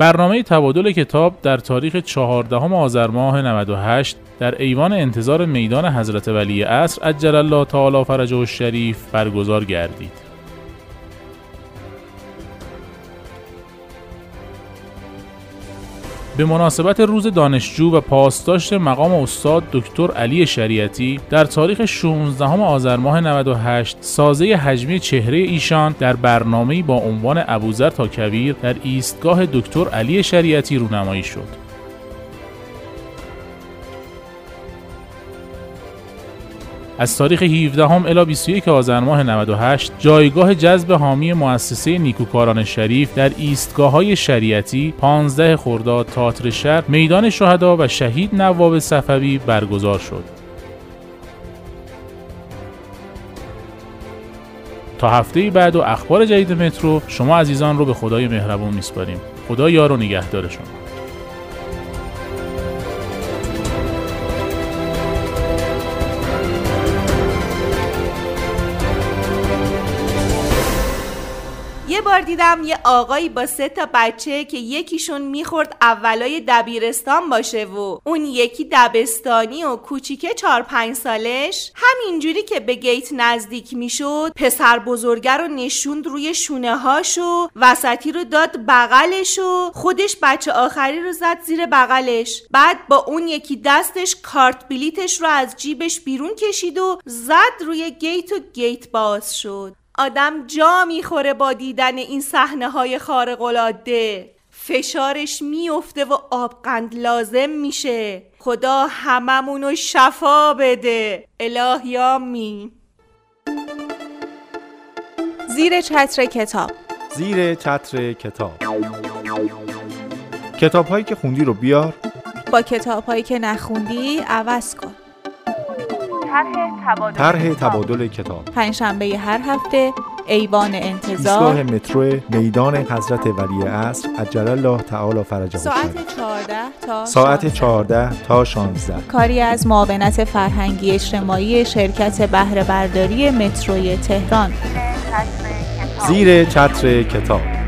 برنامه تبادل کتاب در تاریخ 14 آذر ماه 98 در ایوان انتظار میدان حضرت ولی عصر عجل الله تعالی فرجه الشریف برگزار گردید. به مناسبت روز دانشجو و پاسداشت مقام استاد دکتر علی شریعتی در تاریخ 16 آذر ماه 98 سازه حجمی چهره ایشان در برنامه‌ای با عنوان ابوذر تا کبیر در ایستگاه دکتر علی شریعتی رونمایی شد. از تاریخ 17 هم الی 21 آذر ماه 98 جایگاه جذب حامی مؤسسه نیکوکاران شریف در ایستگاه های شریعتی 15 خرداد تئاتر شهر میدان شهدا و شهید نواب صفوی برگزار شد. تا هفته بعد و اخبار جدید مترو شما عزیزان رو به خدای مهربون میسپاریم خدا یار و نگهدارشون بار دیدم یه آقایی با سه تا بچه که یکیشون می‌خورد اولای دبیرستان باشه و اون یکی دبستانی و کوچیکه چار پنج سالش. همینجوری که به گیت نزدیک می‌شد پسر بزرگه رو نشوند روی شونه هاشو وسطی رو داد بغلش و خودش بچه آخری رو زد زیر بغلش. بعد با اون یکی دستش کارت بلیتش رو از جیبش بیرون کشید و زد روی گیت و گیت باز شد. آدم جا می‌خوره با دیدن این صحنه های خارق العاده فشارش میفته و آبقند لازم میشه. خدا هممونو شفا بده. الهی آمین. زیر چتر کتاب. زیر چتر کتاب. کتاب هایی که خوندی رو بیار. با کتاب هایی که نخوندی عوض کن. طرح تبادل کتاب. پنجشنبه هر هفته ایوان ایستگاه انتظار مترو میدان حضرت ولی عصر عجل الله تعالی فرجه ساعت الشریف. 14 تا ساعت 16. 14 تا 16 کاری از معاونت فرهنگی اجتماعی شرکت بهره برداری متروی تهران. زیر چتر کتاب.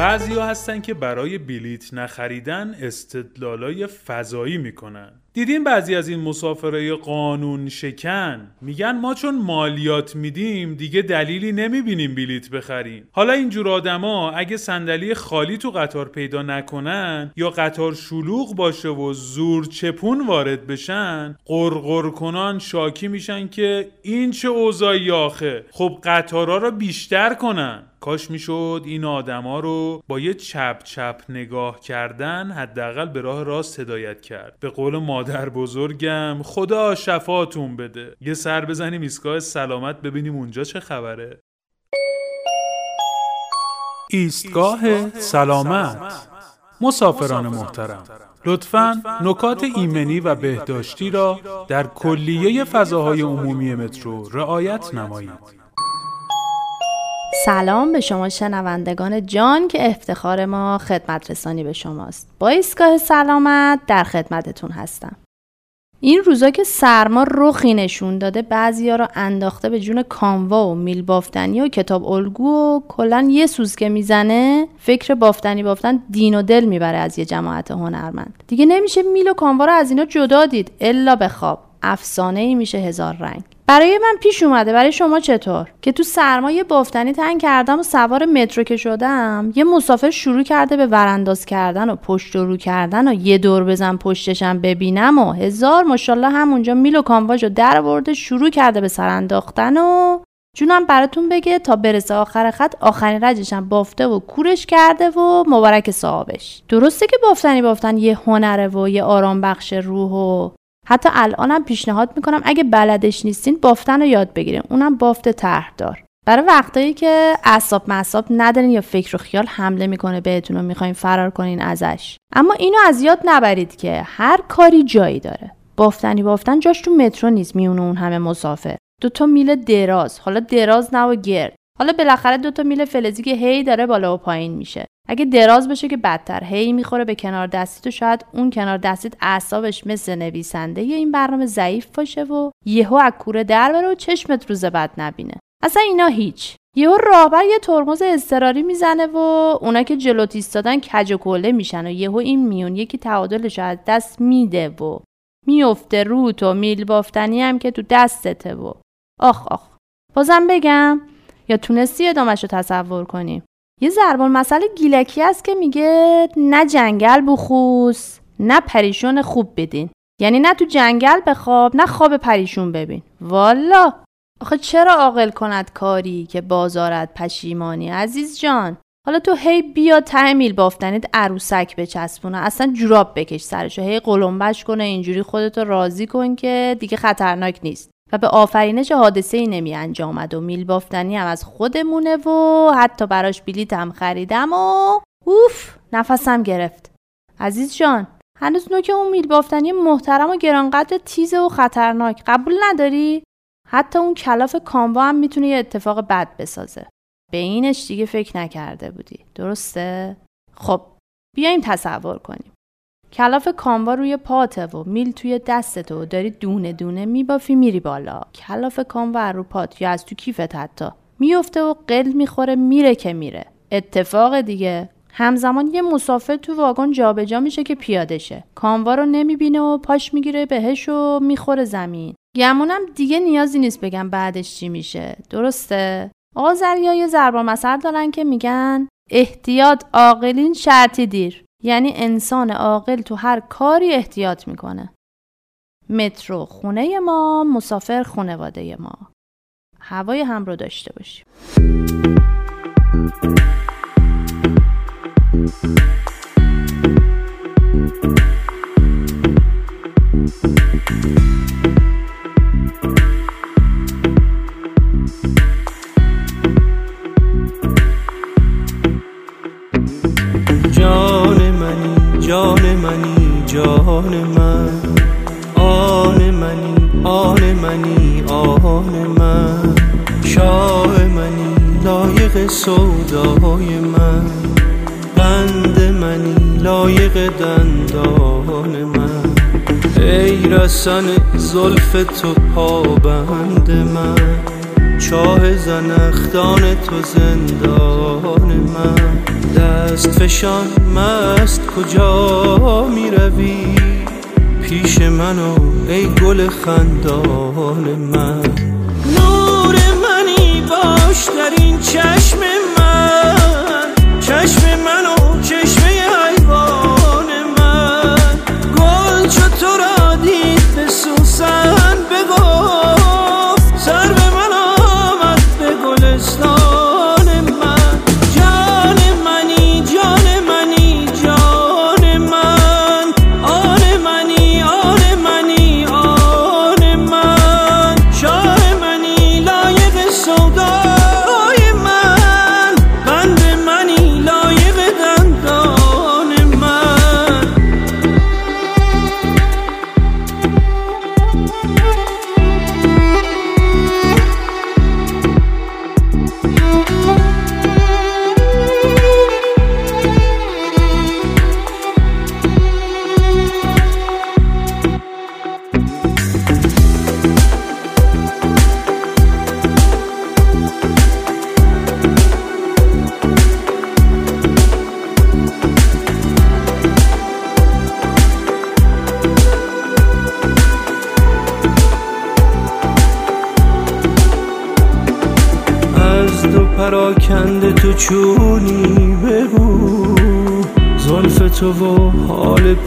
بعضی ها هستن که برای بلیت نخریدن استدلالای فضایی می‌کنن. دیدین بعضی از این مسافرای قانون شکن؟ میگن ما چون مالیات میدیم دیگه دلیلی نمی‌بینیم بلیت بخریم. حالا اینجور آدما اگه صندلی خالی تو قطار پیدا نکنن یا قطار شلوغ باشه و زور چپون وارد بشن قرقر کنان شاکی میشن که این چه اوضاعی آخه؟ خب قطارا رو بیشتر کنن. کاش می‌شد این آدما رو با یه چپ چپ نگاه کردن حداقل به راه راست هدایت کرد. به قول مادر بزرگم خدا شفاتون بده. یه سر بزنیم ایستگاه سلامت ببینیم اونجا چه خبره. ایستگاه سلامت. مسافران محترم. لطفا نکات ایمنی و بهداشتی را در کلیه فضاهای عمومی مترو رعایت نمایید. سلام به شما شنوندگان جان که افتخار ما خدمت رسانی به شماست. با ایستگاه سلامت در خدمتتون هستم. این روزا که سرما رخی نشون داده بعضیا رو انداخته به جون کانوا و میل بافتنی و کتاب الگو و کلا یه سوز که می‌زنه فکر بافتنی بافتن دین و دل می‌بره از یه جماعت هنرمند. دیگه نمیشه میل و کانوا رو از اینا جدا دید الا به خواب. افسانه ای میشه هزار رنگ. برای من پیش اومده. برای شما چطور؟ که تو سرمایه بافتنی تنگ کردم و سوار مترو که شدم یه مسافر شروع کرده به ورانداز کردن و پشت و رو کردن و یه دور بزن پشتشم ببینم و هزار ماشاءالله همونجا میل و کامواژو در ورده شروع کرده به سر انداختن و جونم براتون بگه تا برسه آخر خط آخرین رجشم بافته و کورش کرده و مبارک صاحبش. درسته که بافتنی بافتن یه هنره و یه آرام بخش روح و حتی الانم پیشنهاد می‌کنم اگه بلدش نیستین بافتن رو یاد بگیرین. اونم بافت طرحدار. برای وقتایی که اعصاب معصاب ندارین یا فکر و خیال حمله می‌کنه بهتون و می‌خواین فرار کنین ازش. اما اینو از یاد نبرید که هر کاری جایی داره. بافتنی بافتن جاش تو مترو نیست میونه اون همه مسافر. دو تا میل دراز. حالا دراز نه و گرد. حالا بالاخره دو تا میل فلزی که هی داره بالا و پایین میشه. اگه دراز بشه که بدتر. هی می‌خوره به کنار دستیت و شاید اون کنار دستیت اعصابش مثل نویسنده یه این برنامه ضعیف باشه و یهو از کوره در بره و چشمت روز بعد نبینه. اصلا اینا هیچ. یهو راهبر یه ترمز اضطراری می‌زنه و اونا که جلوت ایستادن کج و کله میشن و یهو این میون یکی تعادلش از دست میده و میفته رو تو میل بافتنی هم که تو دستته و آخ آخ. بازم بگم یا تونستی ادامش رو تصور کنیم یه ضربان مسئله گیلکی است که میگه نه جنگل بخوس نه پریشون خوب بدین. یعنی نه تو جنگل بخواب نه خواب پریشون ببین. والا! آخه چرا عاقل کند کاری که بازارت پشیمانی عزیز جان؟ حالا تو هی بیا ته میل بافتنیت عروسک بچسبونه. اصلا جوراب بکش سرشو هی قلمبش کنه اینجوری خودتو راضی کن که دیگه خطرناک نیست. و به آفرینش حادثه ای نمی انجامد و میل بافتنی هم از خودمونه و حتی براش بلیت هم خریدم و اوف نفسم گرفت. عزیز جان هنوز نوک اون میل بافتنی محترم و گرانقدر تیزه و خطرناک. قبول نداری؟ حتی اون کلاف کاموا هم می‌تونه یه اتفاق بد بسازه. به اینش دیگه فکر نکرده بودی. درسته؟ خب بیایم تصور کنیم. کلاف کاموا روی پاته و میل توی دستت و داری دونه دونه میبافی میری بالا. کلاف کاموا رو پات یا از تو کیفت حتی. میفته و قل می‌خوره میره که میره. اتفاق دیگه. همزمان یه مسافر تو واگن جابجا میشه که پیاده شه کاموا رو نمی‌بینه و پاش می‌گیره بهش و می‌خوره زمین. گمونم دیگه نیازی نیست بگم بعدش چی میشه. درسته؟ آقا زریا یه دارن که میگن احتیاط عاقلین شرطی دیر. یعنی انسان عاقل تو هر کاری احتیاط می‌کنه. مترو خونه ما مسافر خونواده ما. هوای هم رو داشته باشیم. رسن زلف تو پابند من. چاه زنختان تو زندان من. دست فشان مست کجا می روی پیش منو ای گل خندان من.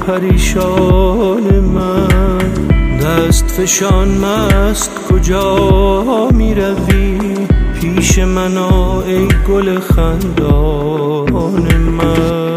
پریشان من. دست فشان مست کجا می روی پیش من ای گل خندان من.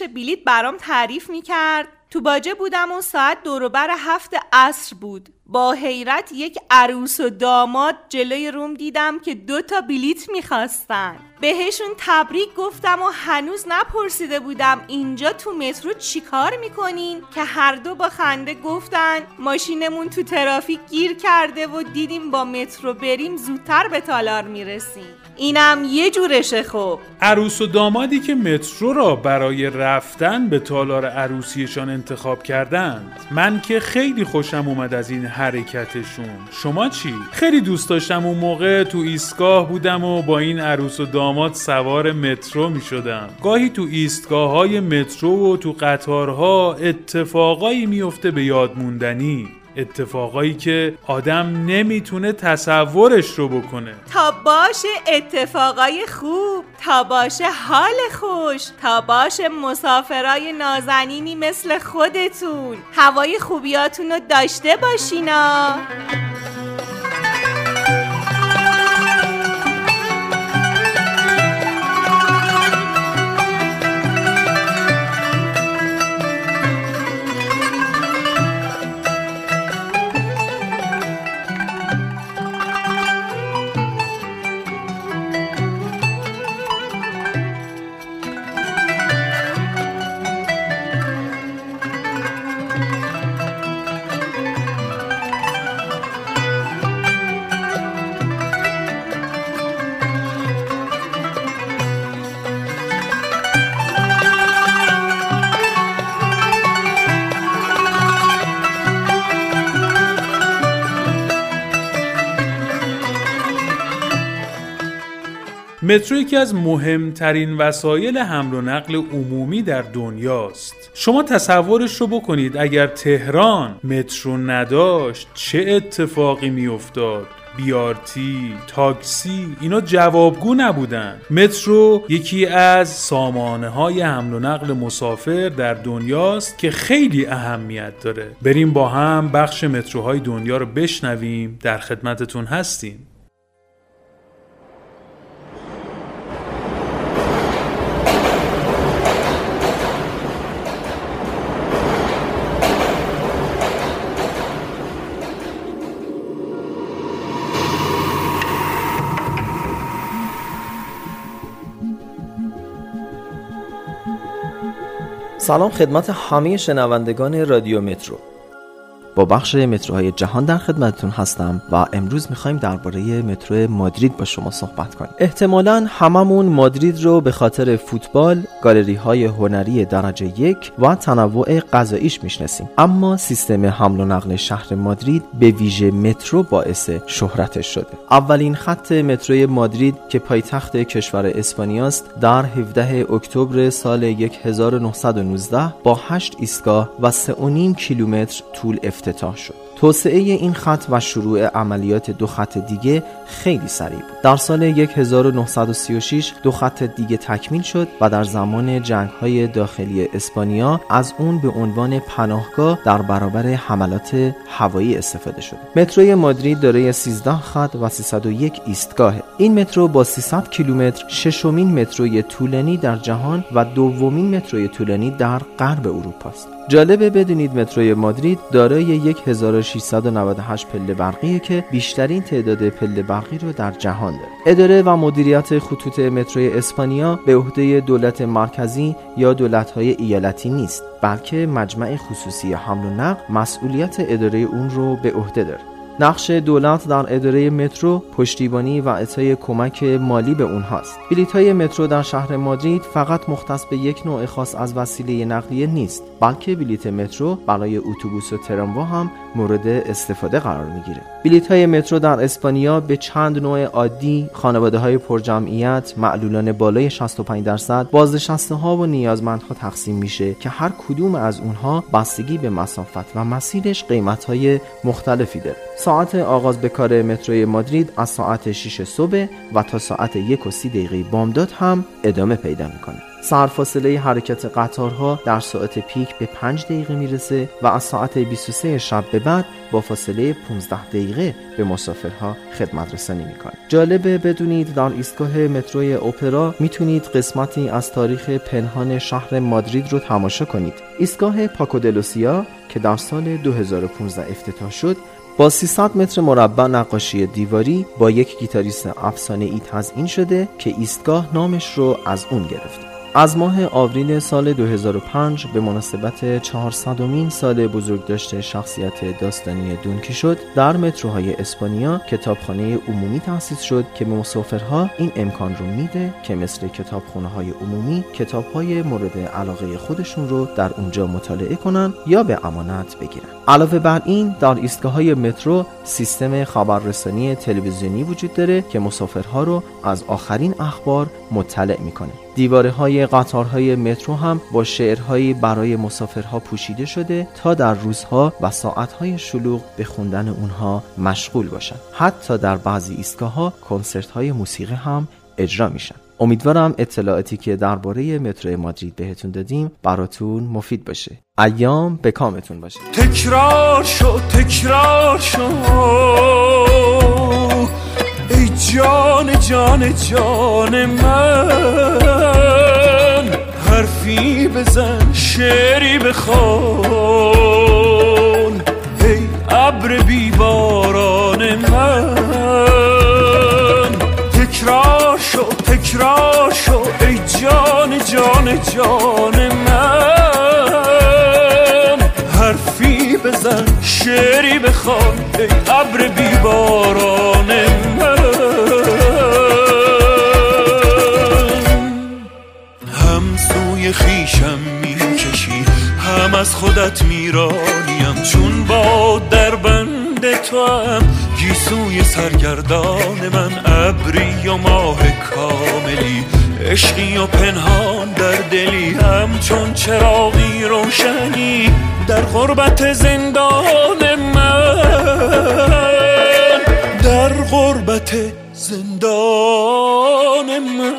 فروش بلیت برام تعریف می‌کرد. تو باجه بودم و ساعت دوروبر هفت عصر بود. با حیرت یک عروس و داماد جلوی روم دیدم که دو تا بلیت می‌خواستن. بهشون تبریک گفتم و هنوز نپرسیده بودم اینجا تو مترو چیکار می‌کنین؟ که هر دو با خنده گفتن ماشینمون تو ترافیک گیر کرده و دیدیم با مترو بریم زودتر به تالار می‌رسیم. اینم یه جورشه خب عروس و دامادی که مترو را برای رفتن به تالار عروسیشان انتخاب کردند. من که خیلی خوشم اومد از این حرکتشون. شما چی؟ خیلی دوست داشتم اون موقع تو ایستگاه بودم و با این عروس و داماد سوار مترو می شدم. گاهی تو ایستگاه های مترو و تو قطارها اتفاقایی میفته به یاد موندنی. اتفاقایی که آدم نمی‌تونه تصورش رو بکنه. تا باشه اتفاقای خوب تا باشه حال خوش تا باشه مسافرای نازنینی مثل خودتون. هوای خوبیاتون رو داشته باشینا. مترو یکی از مهمترین وسایل حمل و نقل عمومی در دنیاست. شما تصورش رو بکنید اگر تهران مترو نداشت چه اتفاقی میافتاد؟ بیارتی، تاکسی اینا جوابگو نبودن. مترو یکی از سامانه های حمل و نقل مسافر در دنیاست که خیلی اهمیت داره. بریم با هم بخش متروهای دنیا رو بشنویم. در خدمتتون هستیم. سلام خدمت همه شنوندگان رادیو مترو. با بخش متروهای جهان در خدمتتون هستم و امروز می‌خوایم درباره مترو مادرید با شما صحبت کنیم. احتمالا هممون مادرید رو به خاطر فوتبال گالری های هنری درجه یک و تنوع غذاییش می‌شناسیم. اما سیستم حمل و نقل شهر مادرید به ویژه مترو باعث شهرتش شده. اولین خط متروی مادرید که پایتخت کشور اسپانیاست در 17 اکتبر سال 1919 با 8 ایستگاه و 3.5 کیلومتر طول افتتاح شد. توسعه این خط و شروع عملیات دو خط دیگه خیلی سریع بود. در سال 1936 دو خط دیگه تکمیل شد و در زمان جنگ های داخلی اسپانیا از اون به عنوان پناهگاه در برابر حملات هوایی استفاده شد. متروی مادرید دارای 13 خط و 301 ایستگاه. این مترو با 300 کیلومتر ششمین متروی طولانی در جهان و دومین متروی طولانی در غرب اروپا است جالبه بدونید متروی مادرید دارای 1698 پله برقیه که بیشترین تعداد پله برقی رو در جهان داره. اداره و مدیریت خطوط متروی اسپانیا به عهده دولت مرکزی یا دولت‌های ایالتی نیست، بلکه مجمع خصوصی حمل و نقل مسئولیت اداره اون رو به عهده داره. نقش دولت در اداره مترو پشتیبانی و اعطای کمک مالی به اونهاست. بلیط های مترو در شهر مادرید فقط مختص به یک نوع خاص از وسیله نقلیه نیست بلکه بلیط مترو برای اتوبوس و تراموا هم مورد استفاده قرار می‌گیره. بلیط های مترو در اسپانیا به چند نوع عادی خانواده های پرجمعیت معلولان بالای 65 درصد بازنشسته ها و نیازمندها تقسیم میشه که هر کدوم از اونها بستگی به مسافت و مسیرش قیمت های مختلفی داره. ساعت آغاز به کار متروی مادرید از ساعت 6 صبح و تا ساعت 1 و 30 دقیقه بامداد هم ادامه پیدا می‌کنه. سرفاصله حرکت قطارها در ساعت پیک به 5 دقیقه می‌رسه و از ساعت 23 شب به بعد با فاصله 15 دقیقه به مسافرها خدمت رسانی می‌کنه. جالبه بدونید در ایستگاه متروی اپرا می‌تونید قسمتی از تاریخ پنهان شهر مادرید رو تماشا کنید. ایستگاه پاکودلوسیا که در سال 2015 افتتاح شد با 300 متر مربع نقاشی دیواری با یک گیتاریست افسانه ای تزئین شده که ایستگاه نامش رو از اون گرفته از ماه آوریل سال 2005 به مناسبت 400 مین سال بزرگداشت شخصیت داستانی دونکی شد در متروهای اسپانیا کتابخانه عمومی تأسیس شد که به مسافرها این امکان رو میده که مثل کتابخانه های عمومی کتاب های مورد علاقه خودشون رو در اونجا مطالعه کنن یا به امانت بگیرن. علاوه بر این در ایستگاه های مترو سیستم خبررسانی تلویزیونی وجود داره که مسافرها رو از آخرین اخبار مطلع می‌کنه. دیواره های قطارهای مترو هم با شعرهایی برای مسافرها پوشیده شده تا در روزها و ساعتهای شلوغ به خوندن اونها مشغول باشن حتی در بعضی ایستگاه ها کنسرت های موسیقی هم اجرا میشن. امیدوارم اطلاعاتی که درباره مترو مادرید بهتون دادیم براتون مفید باشه. ایام به کامتون باشه. تکرار شو تکرار ای جان جان جان من. حرفی بزن شعری بخون. ای ابر بیباران من. تکرار شو تکرار شو ای جان جان جان من. حرفی بزن شعری بخوان ای ابر بیباران من. از خودت میرانیم. چون با در بند تو هم گیسوی سرگردان من ابری و ماه کاملی. عشقی و پنهان در دلی همچون چراغی روشنی در غربت زندان من. در غربت زندان من.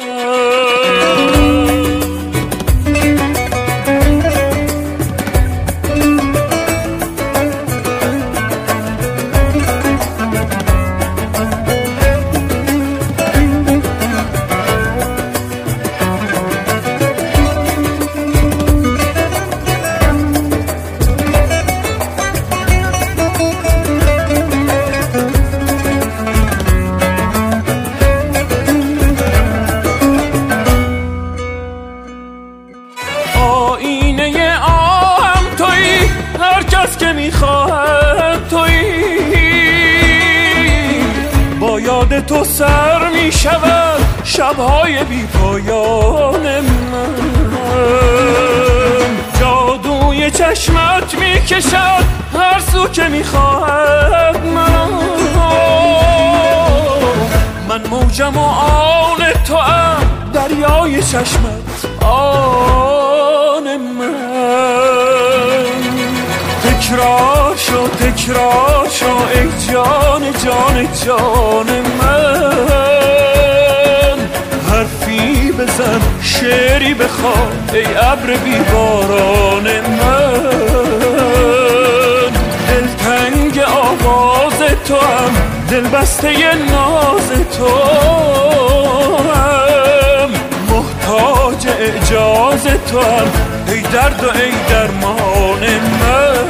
می‌کشد هر سو که می‌خواهد من. من موجم و آن تو ام دریای چشمت. آن من. تکرار شو تکرار شو ای جان جان جان من. حرفی بزن شعری بخوان ای ابر بیباران من. آواز تو هم دل بسته ناز تو هم محتاج اعجاز تو هم ای درد و ای درمان من.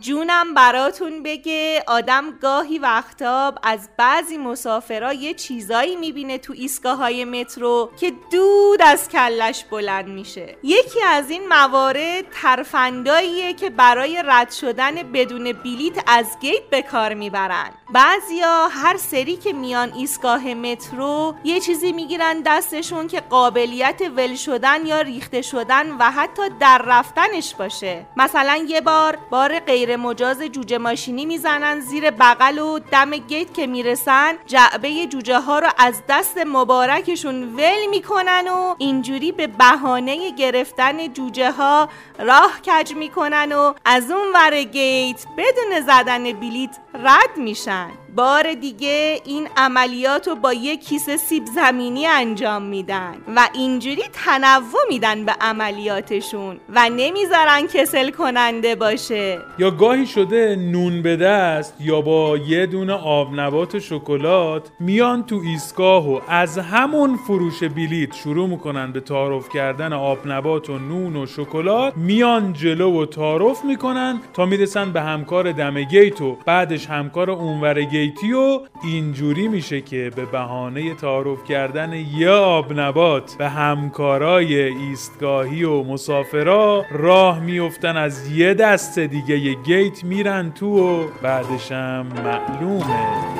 جونم براتون بگه آدم گاهی وقتا از بعضی مسافرها یه چیزایی می‌بینه تو ایستگاه های مترو که دود از کلش بلند میشه. یکی از این موارد ترفنداییه که برای رد شدن بدون بلیت از گیت به کار می‌برن. بعضیا هر سری که میان ایستگاه مترو یه چیزی می‌گیرن دستشون که قابلیت ول شدن یا ریخته شدن و حتی در رفتنش باشه. مثلا یه بار بار غیر مجاز جوجه ماشینی می‌زنن زیر بغل و دم گیت که می‌رسن جعبه جوجه ها رو از دست مبارکشون ول می‌کنن و اینجوری به بهانه گرفتن جوجه ها راه کج می‌کنن و از اون ور گیت بدون زدن بلیت رد میشن. بار دیگه این عملیات رو با یک کیسه سیب زمینی انجام میدن و اینجوری تنوع میدن به عملیاتشون و نمی‌ذارن کسل کننده باشه. یا گاهی شده نون به دست یا با یه دونه آب نبات و شکلات میان تو ایستگاه و از همون فروش بلیت شروع می‌کنن به تعارف کردن آب نبات و نون و شکلات میان جلو و تعارف می‌کنن تا می‌رسن به همکار دم گیت و بعدش همکار اونور گیتی و اینجوری میشه که به بهانه تعارف کردن یه آب نبات به همکارای ایستگاهی و مسافرا راه میفتن از یه دست دیگه یه گیت میرن تو و بعدشم معلومه.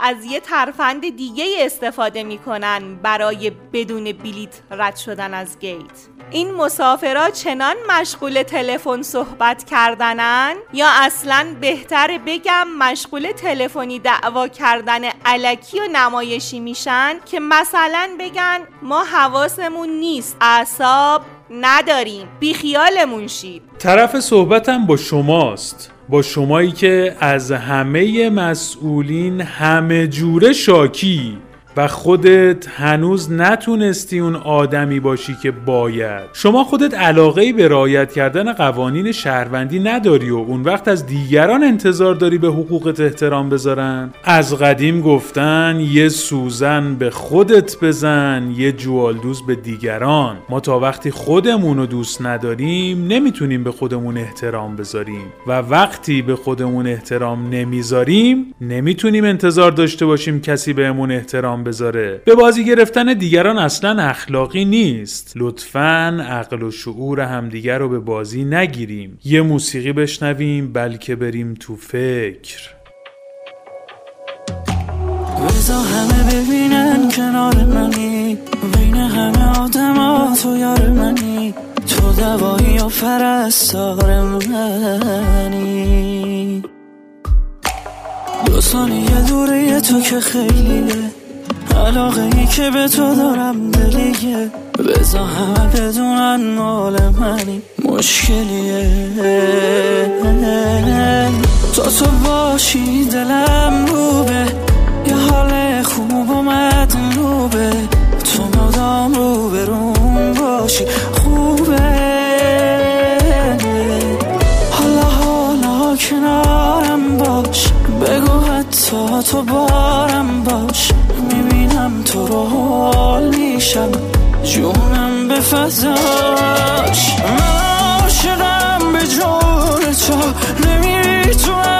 از یه ترفند دیگه استفاده می‌کنن برای بدون بلیت رد شدن از گیت. این مسافرا چنان مشغول تلفن صحبت کردنن؟ یا اصلا بهتر بگم مشغول تلفنی دعوا کردن علکی و نمایشی میشن که مثلا بگن ما حواسمون نیست اعصاب نداریم بیخیالمون شید. طرف صحبتم با شماست. با شمایی که از همه مسئولین همه جوره شاکی. و خودت هنوز نتونستی اون آدمی باشی که باید. شما خودت علاقه به رعایت کردن قوانین شهروندی نداری و اون وقت از دیگران انتظار داری به حقوقت احترام بذارن. از قدیم گفتن یه سوزن به خودت بزن یه جوالدوز به دیگران. ما تا وقتی خودمون رو دوست نداریم نمی‌تونیم به خودمون احترام بذاریم. و وقتی به خودمون احترام نمی‌ذاریم نمی‌تونیم انتظار داشته باشیم کسی بهمون احترام بذاره. به بازی گرفتن دیگران اصلا اخلاقی نیست. لطفا عقل و شعور همدیگر رو به بازی نگیریم. یه موسیقی بشنویم بلکه بریم تو فکر. بزا همه ببینن کنار منی. بین همه آدم تو یار منی. تو دوایی و فرستار منی دو ثانیه دوره تو که خیلیه. علاقه ای که به تو دارم دلیه بزا همه بدونن مال منی مشکلیه. تا تو باشی دلم روبه یه حال تو رو حال میشم. جونم به فضاش. من عاشقم به جون تو. نمی‌تونم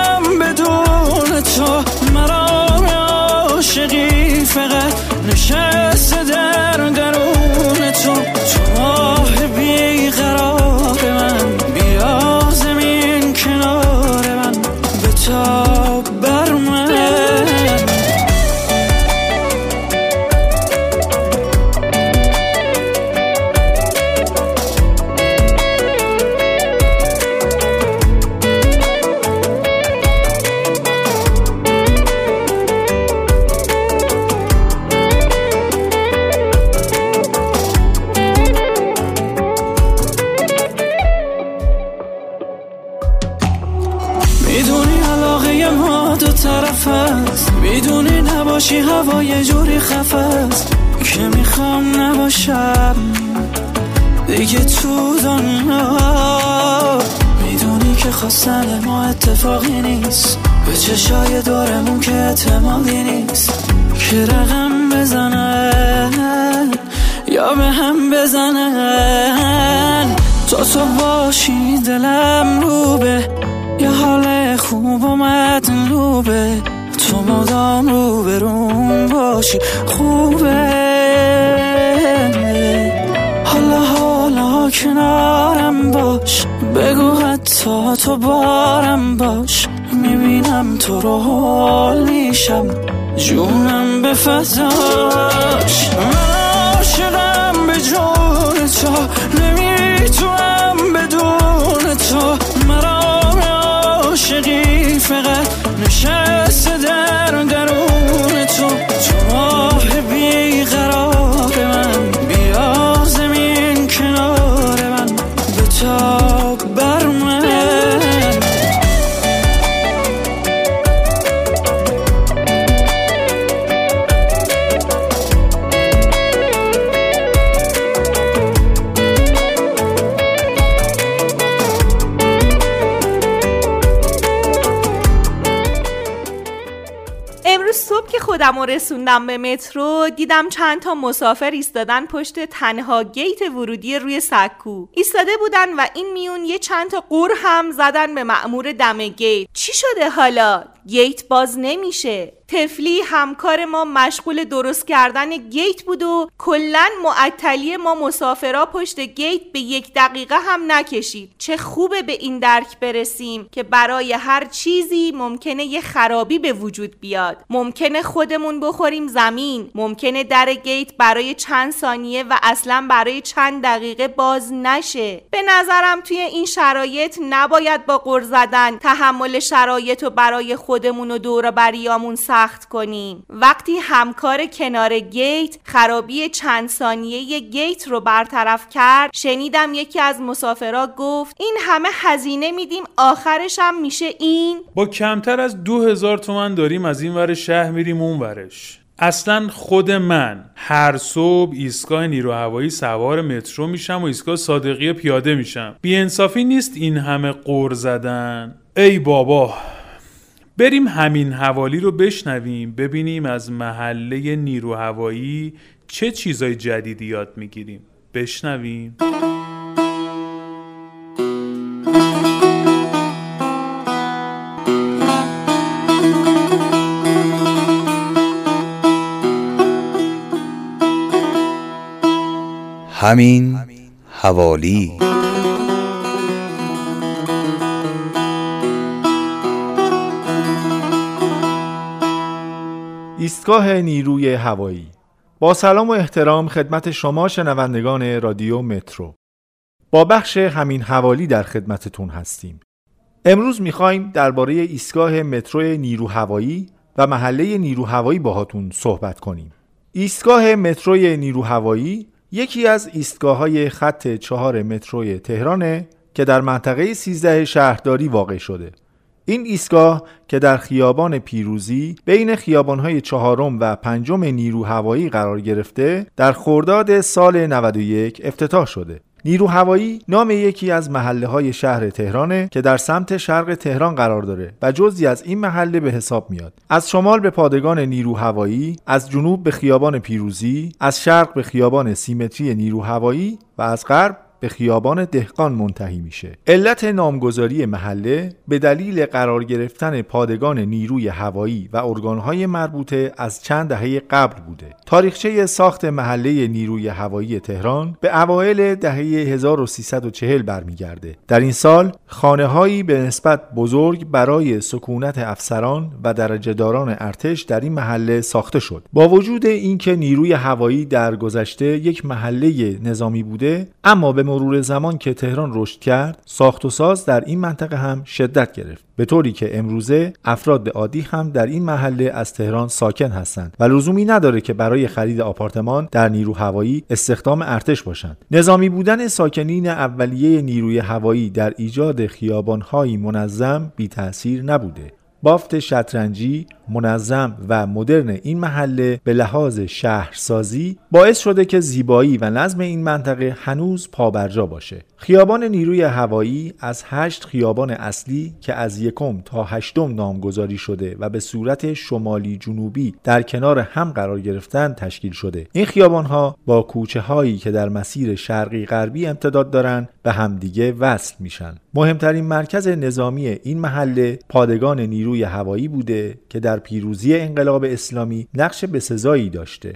خفست که می‌خوام نباشم. دیگه تو دنیا می‌دونی که خواستن ما اتفاقی نیست. به چشای دورمون که اعتمادی نیست. که رقم بزنن یا به هم بزنن تا تو باشی دلم رو به یه حال خوب و مدلوبه تو مدام رو برون باشی. خوبه. حالا حالا کنارم باش. بگو حتی تو بارم باش. می‌بینم تو رو حال میشم. جونم به فضاش. من عاشقم به جون تو. نمی‌تونم امروز صبح که خودم رو رسوندم به مترو دیدم چند تا مسافر ایستادن پشت تنها گیت ورودی روی سکو. ایستاده بودن و این میون یه چند تا غر هم زدن به مأمور دم گیت. چی شده حالا؟ گیت باز نمیشه. طفلی همکار ما مشغول درست کردن گیت بود و کلا معطلی ما مسافرا پشت گیت به یک دقیقه هم نکشید. چه خوبه به این درک برسیم که برای هر چیزی ممکنه یه خرابی به وجود بیاد. ممکنه خودمون بخوریم زمین. ممکنه در گیت برای چند ثانیه و اصلا برای چند دقیقه باز نشه. به نظرم توی این شرایط نباید با قر زدن تحمل شرایط و برای خودمون و دور بریامون سخت کنیم. وقتی همکار کنار گیت خرابی چند ثانیه گیت رو برطرف کرد شنیدم یکی از مسافرا گفت این همه هزینه میدیم آخرش هم میشه این؟ با کمتر از دو هزار تومن داریم از این ور شهر میریم اون ورش. اصلا خود من هر صبح ایستگاه نیرو هوایی سوار مترو میشم و ایستگاه صادقی پیاده میشم. بیانصافی نیست این همه قور زدن. ای بابا. بریم همین حوالی رو بشنویم ببینیم از محله نیرو هوایی چه چیزای جدیدی یاد می‌گیریم. بشنویم. همین حوالی. ایستگاه نیروی هوایی. با سلام و احترام خدمت شما شنوندگان رادیو مترو. با بخش همین حوالی در خدمتتون هستیم. امروز می‌خوایم درباره ایستگاه مترو نیرو هوایی و محله نیرو هوایی باهاتون صحبت کنیم. ایستگاه مترو نیرو هوایی یکی از ایستگاه های خط چهار متروی تهرانه که در منطقه 13 شهرداری واقع شده. این ایستگاه که در خیابان پیروزی بین خیابانهای چهارم و پنجم نیرو هوایی قرار گرفته در خرداد سال 91 افتتاح شده. نیرو هوایی نام یکی از محله های شهر تهرانه که در سمت شرق تهران قرار داره و جزی از این محله به حساب میاد. از شمال به پادگان نیرو هوایی از جنوب به خیابان پیروزی از شرق به خیابان سیمتری نیرو هوایی و از غرب به خیابان دهقان منتهی میشه. علت نامگذاری محله به دلیل قرار گرفتن پادگان نیروی هوایی و ارگانهای مربوطه از چند دهه قبل بوده. تاریخچه ساخت محله نیروی هوایی تهران به اوایل دهه 1340 برمیگرده. در این سال خانه هایی به نسبت بزرگ برای سکونت افسران و درجهداران ارتش در این محله ساخته شد. با وجود اینکه نیروی هوایی در گذشته یک محله نظامی بوده اما به مرور زمان که تهران رشد کرد ساخت و ساز در این منطقه هم شدت گرفت. به طوری که امروزه افراد عادی هم در این محله از تهران ساکن هستند و لزومی نداره که برای خرید آپارتمان در نیرو هوایی استخدام ارتش باشند. نظامی بودن ساکنین اولیه نیروی هوایی در ایجاد خیابانهایی منظم بی تاثیر نبوده. بافت شطرنجی منظم و مدرن این محله به لحاظ شهرسازی باعث شده که زیبایی و نظم این منطقه هنوز پابرجا باشه. خیابان نیروی هوایی از هشت خیابان اصلی که از یکم تا هشتم نامگذاری شده و به صورت شمالی جنوبی در کنار هم قرار گرفتن تشکیل شده. این خیابان ها با کوچه هایی که در مسیر شرقی غربی امتداد دارند به همدیگه وصل میشن. مهمترین مرکز نظامی این محله پادگان نیروی هوایی بوده که در پیروزی انقلاب اسلامی نقش بسزایی داشته.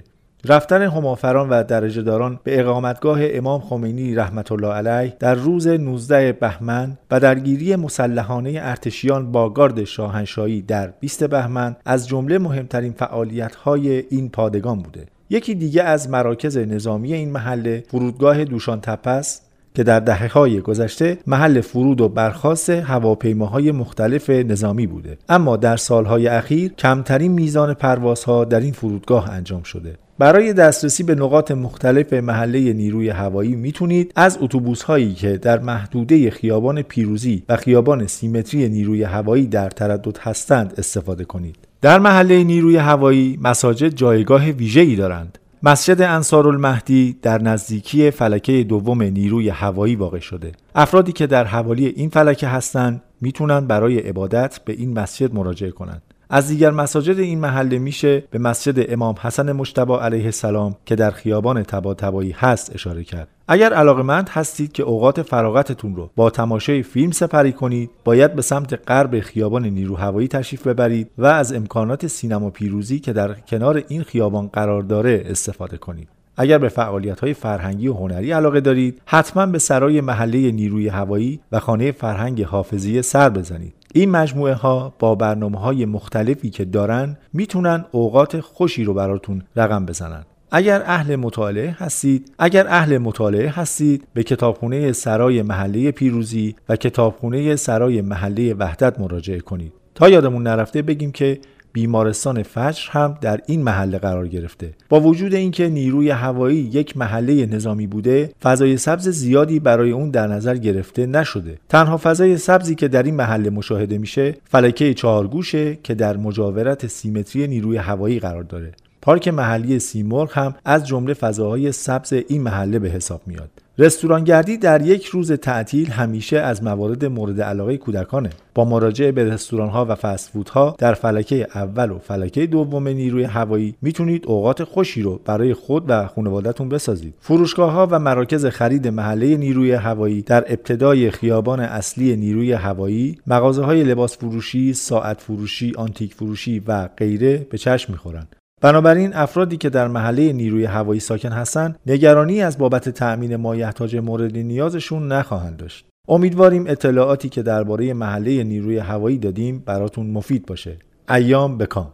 رفتن همافران و درجه داران به اقامتگاه امام خمینی رحمت الله علیه در روز 19 بهمن و درگیری مسلحانه ارتشیان با گارد شاهنشاهی در 20 بهمن از جمله مهمترین فعالیت‌های این پادگان بوده. یکی دیگه از مراکز نظامی این محله فرودگاه دوشان تپس که در دهه های گذشته محل فرود و برخاست هواپیماهای مختلف نظامی بوده. اما در سالهای اخیر کمترین میزان پروازها در این فرودگاه انجام شده. برای دسترسی به نقاط مختلف محله نیروی هوایی می‌تونید از اتوبوس هایی که در محدوده خیابان پیروزی و خیابان سیمتری نیروی هوایی در تردد هستند استفاده کنید در محله نیروی هوایی مساجد جایگاه ویژه‌ای دارند مسجد انصار المهدی در نزدیکی فلکه دوم نیروی هوایی واقع شده. افرادی که در حوالی این فلکه هستند می‌تونن برای عبادت به این مسجد مراجعه کنند. از دیگر مساجد این محله میشه به مسجد امام حسن مجتبی علیه السلام که در خیابان تبا هست اشاره کرد. اگر علاقمند هستید که اوقات فراغتتون رو با تماشای فیلم سپری کنید باید به سمت غرب خیابان نیرو هوایی تشریف ببرید و از امکانات سینما پیروزی که در کنار این خیابان قرار داره استفاده کنید. اگر به فعالیت های فرهنگی و هنری علاقه دارید حتما به سرای محله نیروی هوایی و خانه فرهنگ حافظیه سر بزنید. این مجموعه ها با برنامه های مختلفی که دارن می‌تونن اوقات خوشی رو براتون رقم بزنن. اگر اهل مطالعه هستید اگر اهل مطالعه هستید به کتابخونه سرای محله پیروزی و کتابخونه سرای محله وحدت مراجعه کنید. تا یادمون نرفته بگیم که بیمارستان فجر هم در این محله قرار گرفته. با وجود اینکه نیروی هوایی یک محله نظامی بوده فضای سبز زیادی برای اون در نظر گرفته نشده. تنها فضای سبزی که در این محله مشاهده میشه فلکه چهارگوشه که در مجاورت سیمتری نیروی هوایی قرار داره. پارک محلی سیمرغ هم از جمله فضاهای سبز این محله به حساب میاد. رستورانگردی در یک روز تعطیل همیشه از موارد مورد علاقه کودکانه. با مراجعه به رستوران ها و فست ها در فلکه اول و فلکه دوم نیروی هوایی می‌تونید اوقات خوشی رو برای خود و خانوادهتون بسازید. فروشگاه ها و مراکز خرید محله نیروی هوایی در ابتدای خیابان اصلی نیروی هوایی مغازه های لباس فروشی ساعت فروشی آنتیک فروشی و غیره به چشم می‌خورند. بنابراین افرادی که در محله نیروی هوایی ساکن هستند نگرانی از بابت تأمین مایحتاج مورد نیازشون نخواهند داشت. امیدواریم اطلاعاتی که درباره محله نیروی هوایی دادیم براتون مفید باشه. ایام بکام.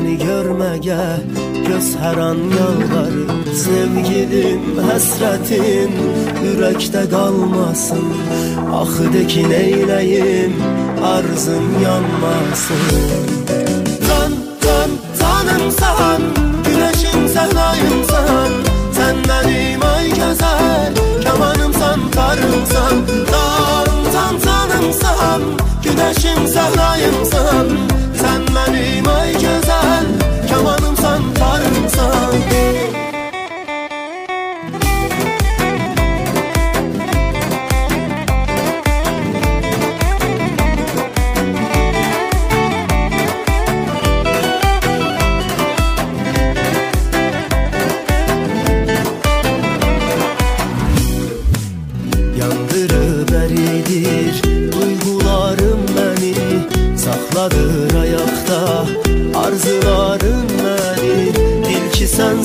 Səni görməgə göz hər an yalvarır Sevgilim, həsrətin ürəkdə qalmasın Axı de ki neyləyim, arzım yanmasın. Can, can, canımsan, güneşim sən ayımsan Sən mənim ay gözəl, kamanımsan, karımsan Can, sarayımsan Güneşim sarayımsan Sen benim ay güzel.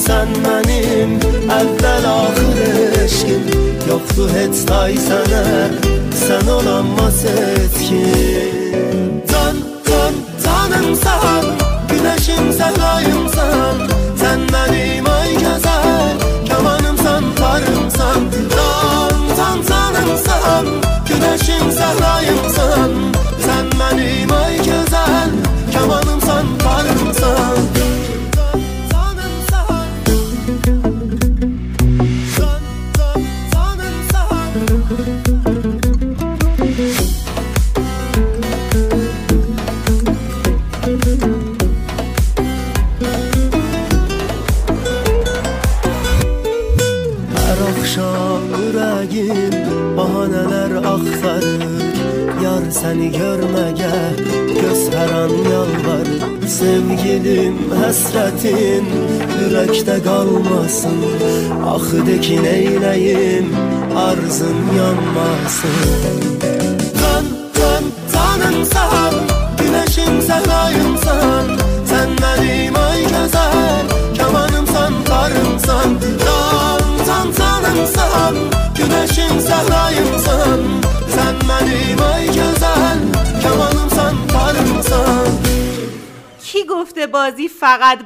sen benim Evvel ahir eşkin Yoktu hiç tay sene Sen olamaz etkin.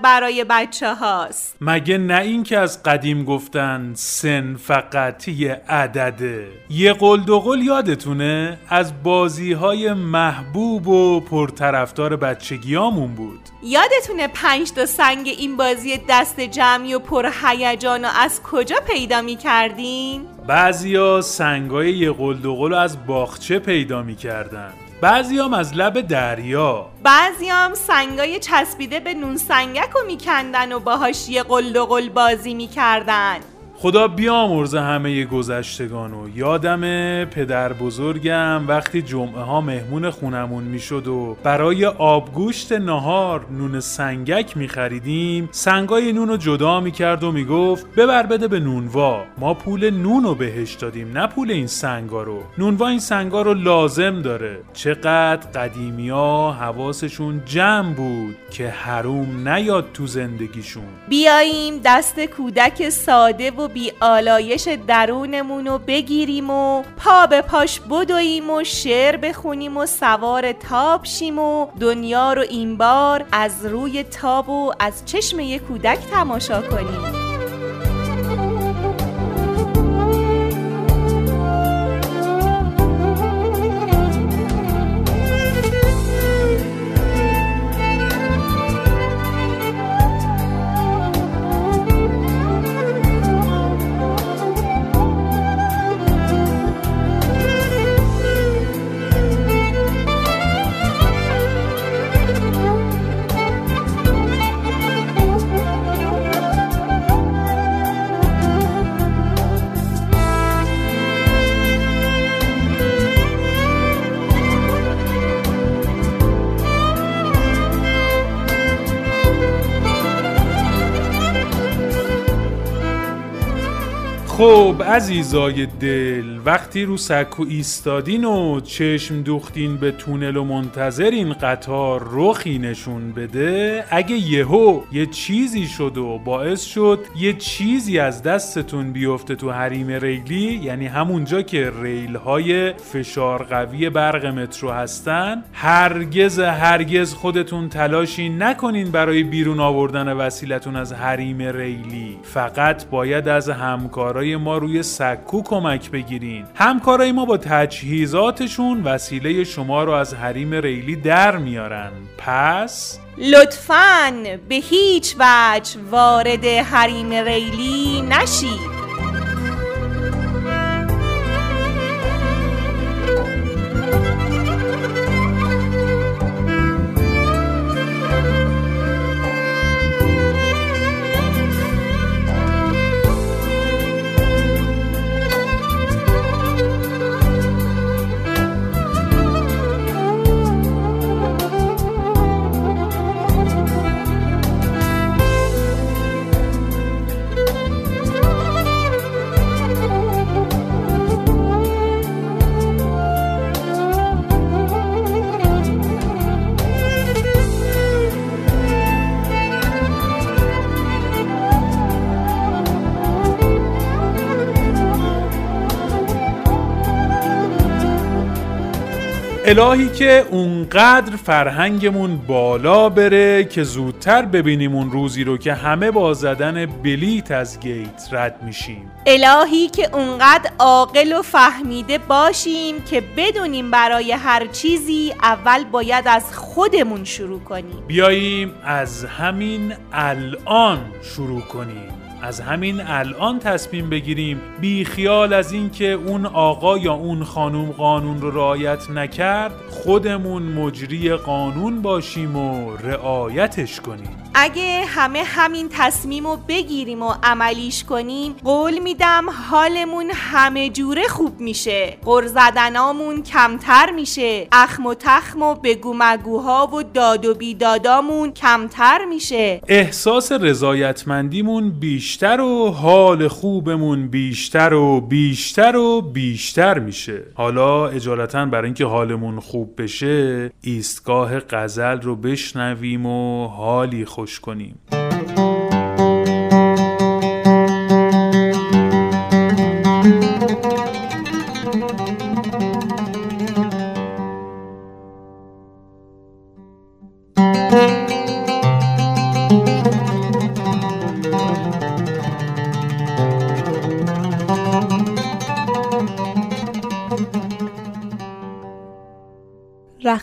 برای بچه هاست مگه نه این که از قدیم گفتن سن فقط یه عدده. یه قل دو قل یادتونه؟ از بازی های محبوب و پرطرفدار بچگیامون بود. یادتونه پنج تا سنگ این بازی دست جمعی و پر هیجان و از کجا پیدا می کردین؟ بعضیا سنگای یه قل از باغچه پیدا می‌کردن. بعضیام از لب دریا. بعضی هم سنگای چسبیده به نون سنگک رو میکندن و باهاش یه قل و قل بازی می‌کردن. خدا بیامرزه همه گذشتگانو یادم پدر بزرگم وقتی جمعه ها مهمون خونمون می‌شد و برای آبگوشت نهار نون سنگک میخریدیم سنگای نون رو جدا می‌کرد و می‌گفت ببر بده به نونوا ما پول نون رو بهش دادیم نه پول این سنگا رو. نونوا این سنگا رو لازم داره. چقدر قدیمیا حواسشون جمع بود که حروم نیاد تو زندگیشون. بیاییم دست کودک ساده و بی آلایش درونمون رو بگیریم و پا به پاش بدویم و شعر بخونیم و سوار تاب شیم و دنیا رو این بار از روی تاب و از چشم یک کودک تماشا کنیم. خب عزیزای دل وقتی رو سکو ایستادین و چشم دوختین به تونل و منتظرین قطار رخی نشون بده اگه یهو یه چیزی شد و باعث شد یه چیزی از دستتون بیفته تو حریم ریلی یعنی همونجا که ریل های فشار قوی برق مترو هستن هرگز هرگز خودتون تلاشی نکنین برای بیرون آوردن وسیلتون از حریم ریلی. فقط باید از همکارای ما روی سکو کمک بگیرین. همکارای ما با تجهیزاتشون وسیله شما رو از حریم ریلی در میارن. پس؟ لطفاً به هیچ وجه وارد حریم ریلی نشید. الهی که اونقدر فرهنگمون بالا بره که زودتر ببینیم اون روزی رو که همه با زدن بلیت از گیت رد میشیم. الهی که اونقدر عاقل و فهمیده باشیم که بدونیم برای هر چیزی اول باید از خودمون شروع کنیم. بیاییم از همین الان شروع کنیم. از همین الان تصمیم بگیریم بی خیال از اینکه اون آقا یا اون خانوم قانون رو رعایت نکرد خودمون مجری قانون باشیم و رعایتش کنیم. اگه همه همین تصمیم رو بگیریم و عملیش کنیم قول میدم حالمون همه جوره خوب میشه. زدنامون کمتر میشه. اخم و تخم و بگو مگوها و داد و بیدادامون کمتر میشه. احساس رضایتمندیمون بیشتر و حال خوبمون بیشتر و بیشتر و بیشتر میشه. حالا اجالتا برای اینکه حالمون خوب بشه ایستگاه غزل رو بشنویم و حالی خوش کنیم.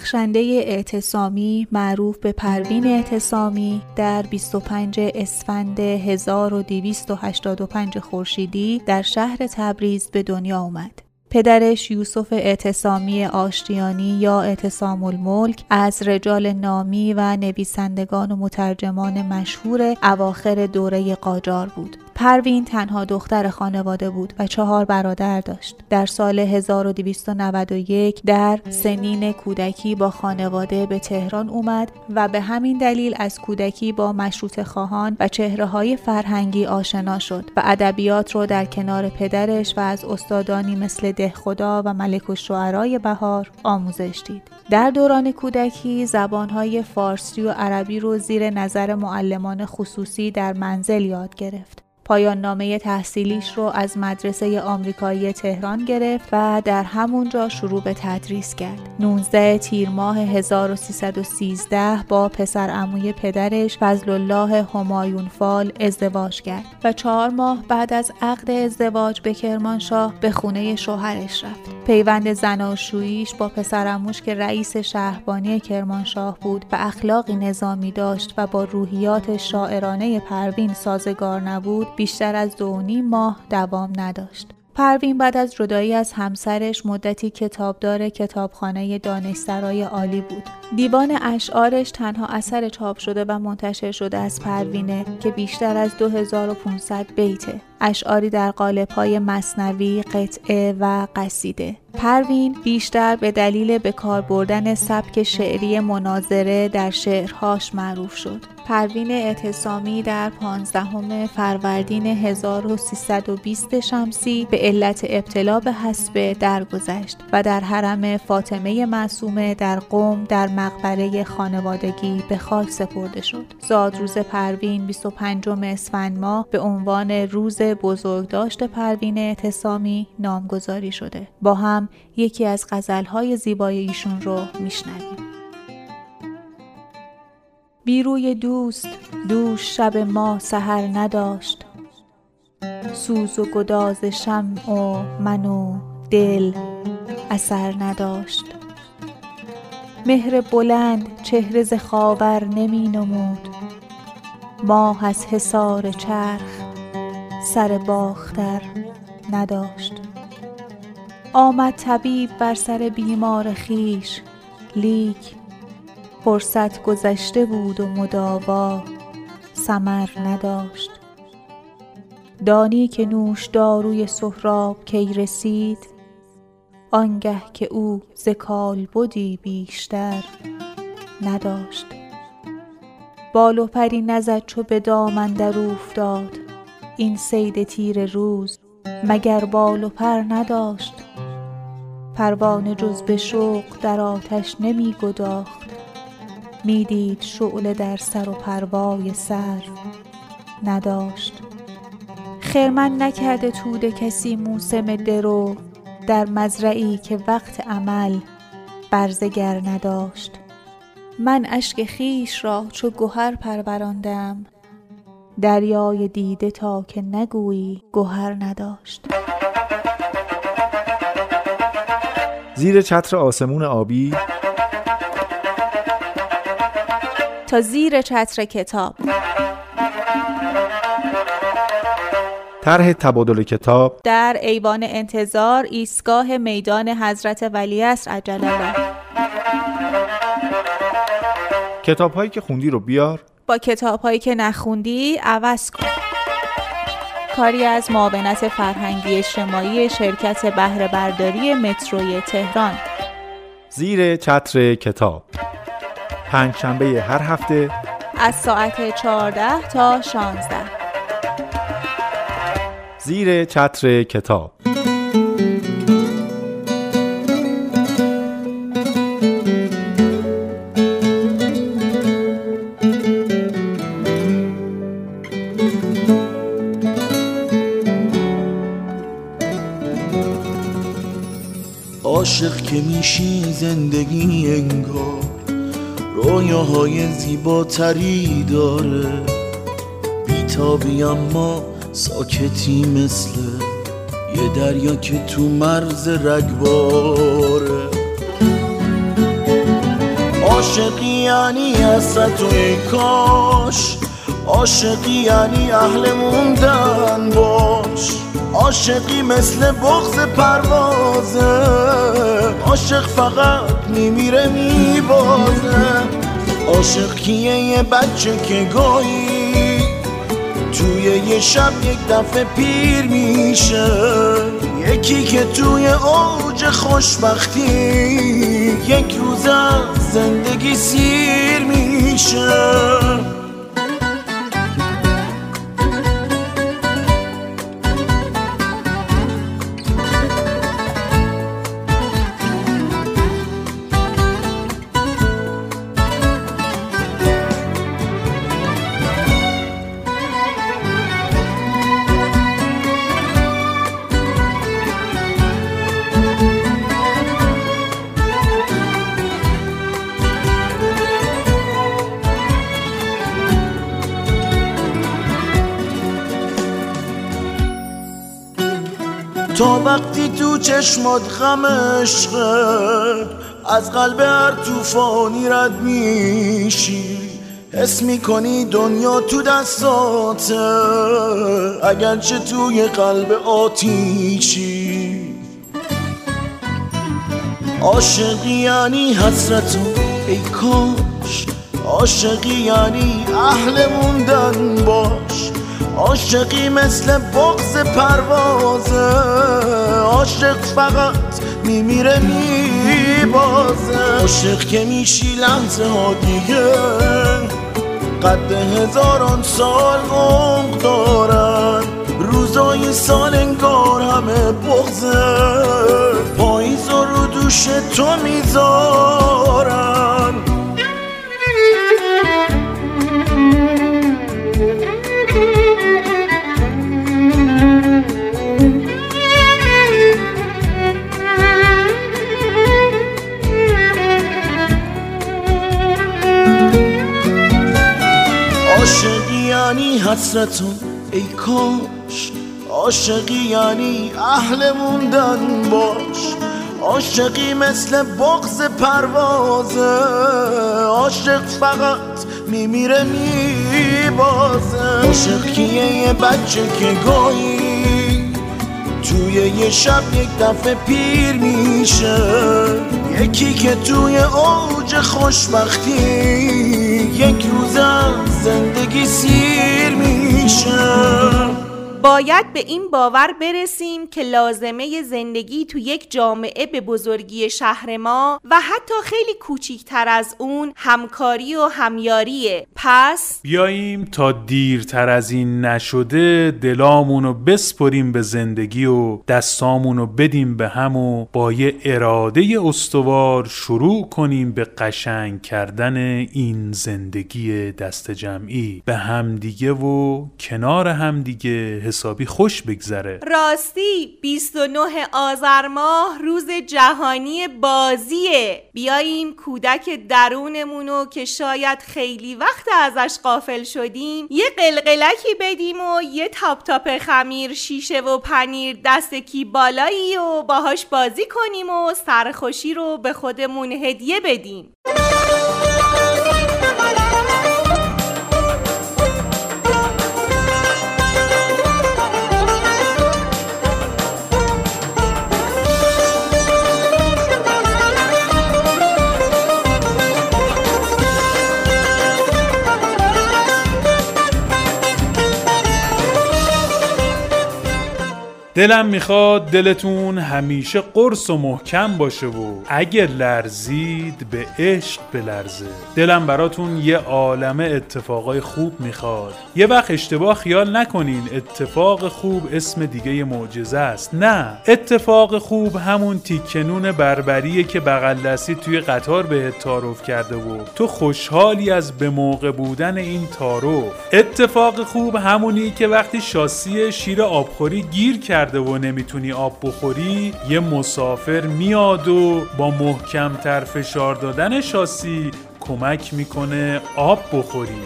رخشنده اعتصامی معروف به پروین اعتصامی در 25 اسفند 1285 خورشیدی در شهر تبریز به دنیا آمد. پدرش یوسف اعتصامی آشتیانی یا اعتصام الملک از رجال نامی و نویسندگان و مترجمان مشهور اواخر دوره قاجار بود. پروین تنها دختر خانواده بود و چهار برادر داشت. در سال 1291 در سنین کودکی با خانواده به تهران اومد و به همین دلیل از کودکی با مشروط خواهان و چهره های فرهنگی آشنا شد و ادبیات رو در کنار پدرش و از استادانی مثل دهخدا و ملک الشعرای بهار آموزش دید. در دوران کودکی زبانهای فارسی و عربی رو زیر نظر معلمان خصوصی در منزل یاد گرفت. پایان نامه تحصیلیش رو از مدرسه آمریکایی تهران گرفت و در همونجا شروع به تدریس کرد. 19 تیر ماه 1313 با پسر عموی پدرش فضل الله همایون فال ازدواج کرد و چهار ماه بعد از عقد ازدواج به کرمانشاه به خونه شوهرش رفت. پیوند زناشوییش با پسر عموش که رئیس شهربانی کرمانشاه بود و اخلاقی نظامی داشت و با روحیات شاعرانه پروین سازگار نبود بیشتر از دو و نیم ماه دوام نداشت. پروین بعد از جدایی از همسرش مدتی کتابدار کتابخانه دانشسرای عالی بود. دیوان اشعارش تنها اثر چاپ شده و منتشر شده از پروینه که بیشتر از 2500 بیته. اشعاری در قالب‌های مصنوی، قطعه و قصیده. پروین بیشتر به دلیل به کار بردن سبک شعری مناظره در شعرهاش معروف شد. پروین اعتصامی در 15 فروردین 1320 شمسی به علت ابتلا به حسبه درگذشت و در حرم فاطمه معصومه در قم در مقبره خانوادگی به خاک سپرده شد. زادروز پروین 25 اسفند ماه به عنوان روز بزرگداشت پروین اعتصامی نامگذاری شده. با هم یکی از غزلهای زیبای ایشون رو میشنویم. بیروی دوست دوش شب ما سحر نداشت. سوز و گداز شمع و من و دل اثر نداشت. مهر بلند چهره ز خاور نمی نمود. ماه از حصار چرخ سر باختر نداشت. آمد طبیب بر سر بیمار خیش لیک فرصت گذشته بود و مداوا ثمر نداشت. دانی که نوش داروی سهراب کی رسید آنگه که او ز کالبدی بیشتر نداشت. بال و پری نزد چو به دام اندر اوفتاد این صید تیره روز مگر بال و پر نداشت. پروانه جز به شوق در آتش نمی گداخت. می دید شعله در سر و پروای سر. نداشت. خرمن نکرده توده کسی موسم درو در مزرعی که وقت عمل برزگر نداشت. من اشک خیش را چو گهر پروراندم. دریای دیده تا که نگویی گهر نداشت. زیر چتر آسمون آبی تا زیر چتر کتاب. طرح تبادل کتاب. در ایوان انتظار ایستگاه میدان حضرت ولیعصر عجل الله کتاب هایی که خوندی رو بیار. با کتاب هایی که نخوندی عوض کن. کاری از معاونت فرهنگی اجتماعی شرکت بهره برداری متروی تهران. زیر چتر کتاب. پنج شنبه هر هفته از ساعت 14 تا 16 زیر چتر کتاب. عاشق که میشی زندگی انگار. رویاهای زیباتری داره. بیتابی اما ساکتی مثل یه دریا که تو مرز رگباره. عاشقی یعنی حسرت و ای کاش. عاشقی یعنی اهل موندن باش. عاشقی مثل بغز پروازه. عاشق فقط میمیره میبازه. عاشق کیه؟ یه بچه که گاهی توی یه شب یک دفعه پیر میشه. یکی که توی اوج خوشبختی یک روز زندگی سیر میشه. تا وقتی تو چشمات غم از قلب هر توفانی رد میشی. حس می‌کنی دنیا تو دستاته اگرچه توی قلب آتیشی. عاشقی یعنی حسرت ای کاش عاشقی یعنی اهل موندن باش. عاشقی مثل بغز پروازه عاشق فقط میمیره میبازه. عاشق که میشی لحظه ها دیگه قد هزاران سال عمق دارن روزای سال انگار همه بغزه پاییز رو دوش تو می‌ذارن. یعنی حسرت ای کاش. عاشقی یعنی اهل موندن باش. عاشقی مثل بغز پروازه. عاشق فقط میمیره میبازه. عاشق کیه؟ یه بچه که گاهی توی یه شب یک دفعه پیر میشه. یکی که توی اوج خوشبختی یک روز زندگی میشه باید به این باور برسیم که لازمه زندگی تو یک جامعه به بزرگی شهر ما و حتی خیلی کوچیکتر از اون همکاری و همیاریه. پس بیاییم تا دیرتر از این نشده دلامونو بسپریم به زندگی و دستامونو بدیم به هم و با یه اراده استوار شروع کنیم به قشنگ کردن این زندگی دست جمعی. به همدیگه و کنار همدیگه حسابی خوش بگذره. راستی 29 آذر ماه روز جهانی بازیه. بیاییم کودک درونمونو که شاید خیلی وقت ازش قافل شدیم یه قلقلکی بدیم و یه تاپ تاپ خمیر شیشه و پنیر دست کی بالایی و باهاش بازی کنیم و سرخوشی رو به خودمون هدیه بدیم. دلم می‌خواد دلتون همیشه قرص و محکم باشه و اگه لرزید به عشق بلرزه. دلم براتون یه عالمه اتفاقای خوب می‌خواد. یه وقت اشتباه خیال نکنین اتفاق خوب اسم دیگه معجزه است. نه اتفاق خوب همون تیکنون بربریه که بغل دستی توی قطار بهت تعارف کرده و تو خوشحالی از به موقع بودن این تعارف. اتفاق خوب همونی که وقتی شاسی شیر آبخوری گیر کرد کرده و نمی‌تونی آب بخوری یه مسافر میاد و با محکمتر فشار دادن شاسی کمک می‌کنه آب بخوری.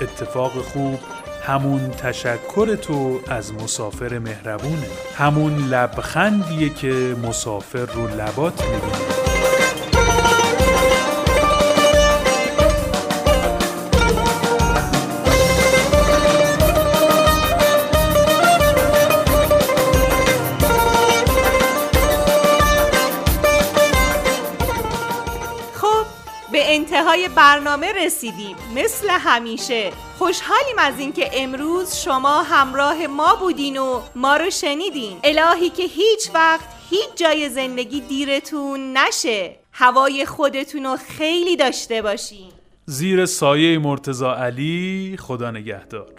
اتفاق خوب همون تشکر تو از مسافر مهربونه. همون لبخندیه که مسافر رو لبات می‌بینه. انتهای برنامه رسیدیم. مثل همیشه. خوشحالیم از اینکه امروز شما همراه ما بودین و ما رو شنیدین. الهی که هیچ وقت هیچ جای زندگی دیرتون نشه. هوای خودتون رو خیلی داشته باشین. زیر سایه مرتزا علی خدا نگهدار.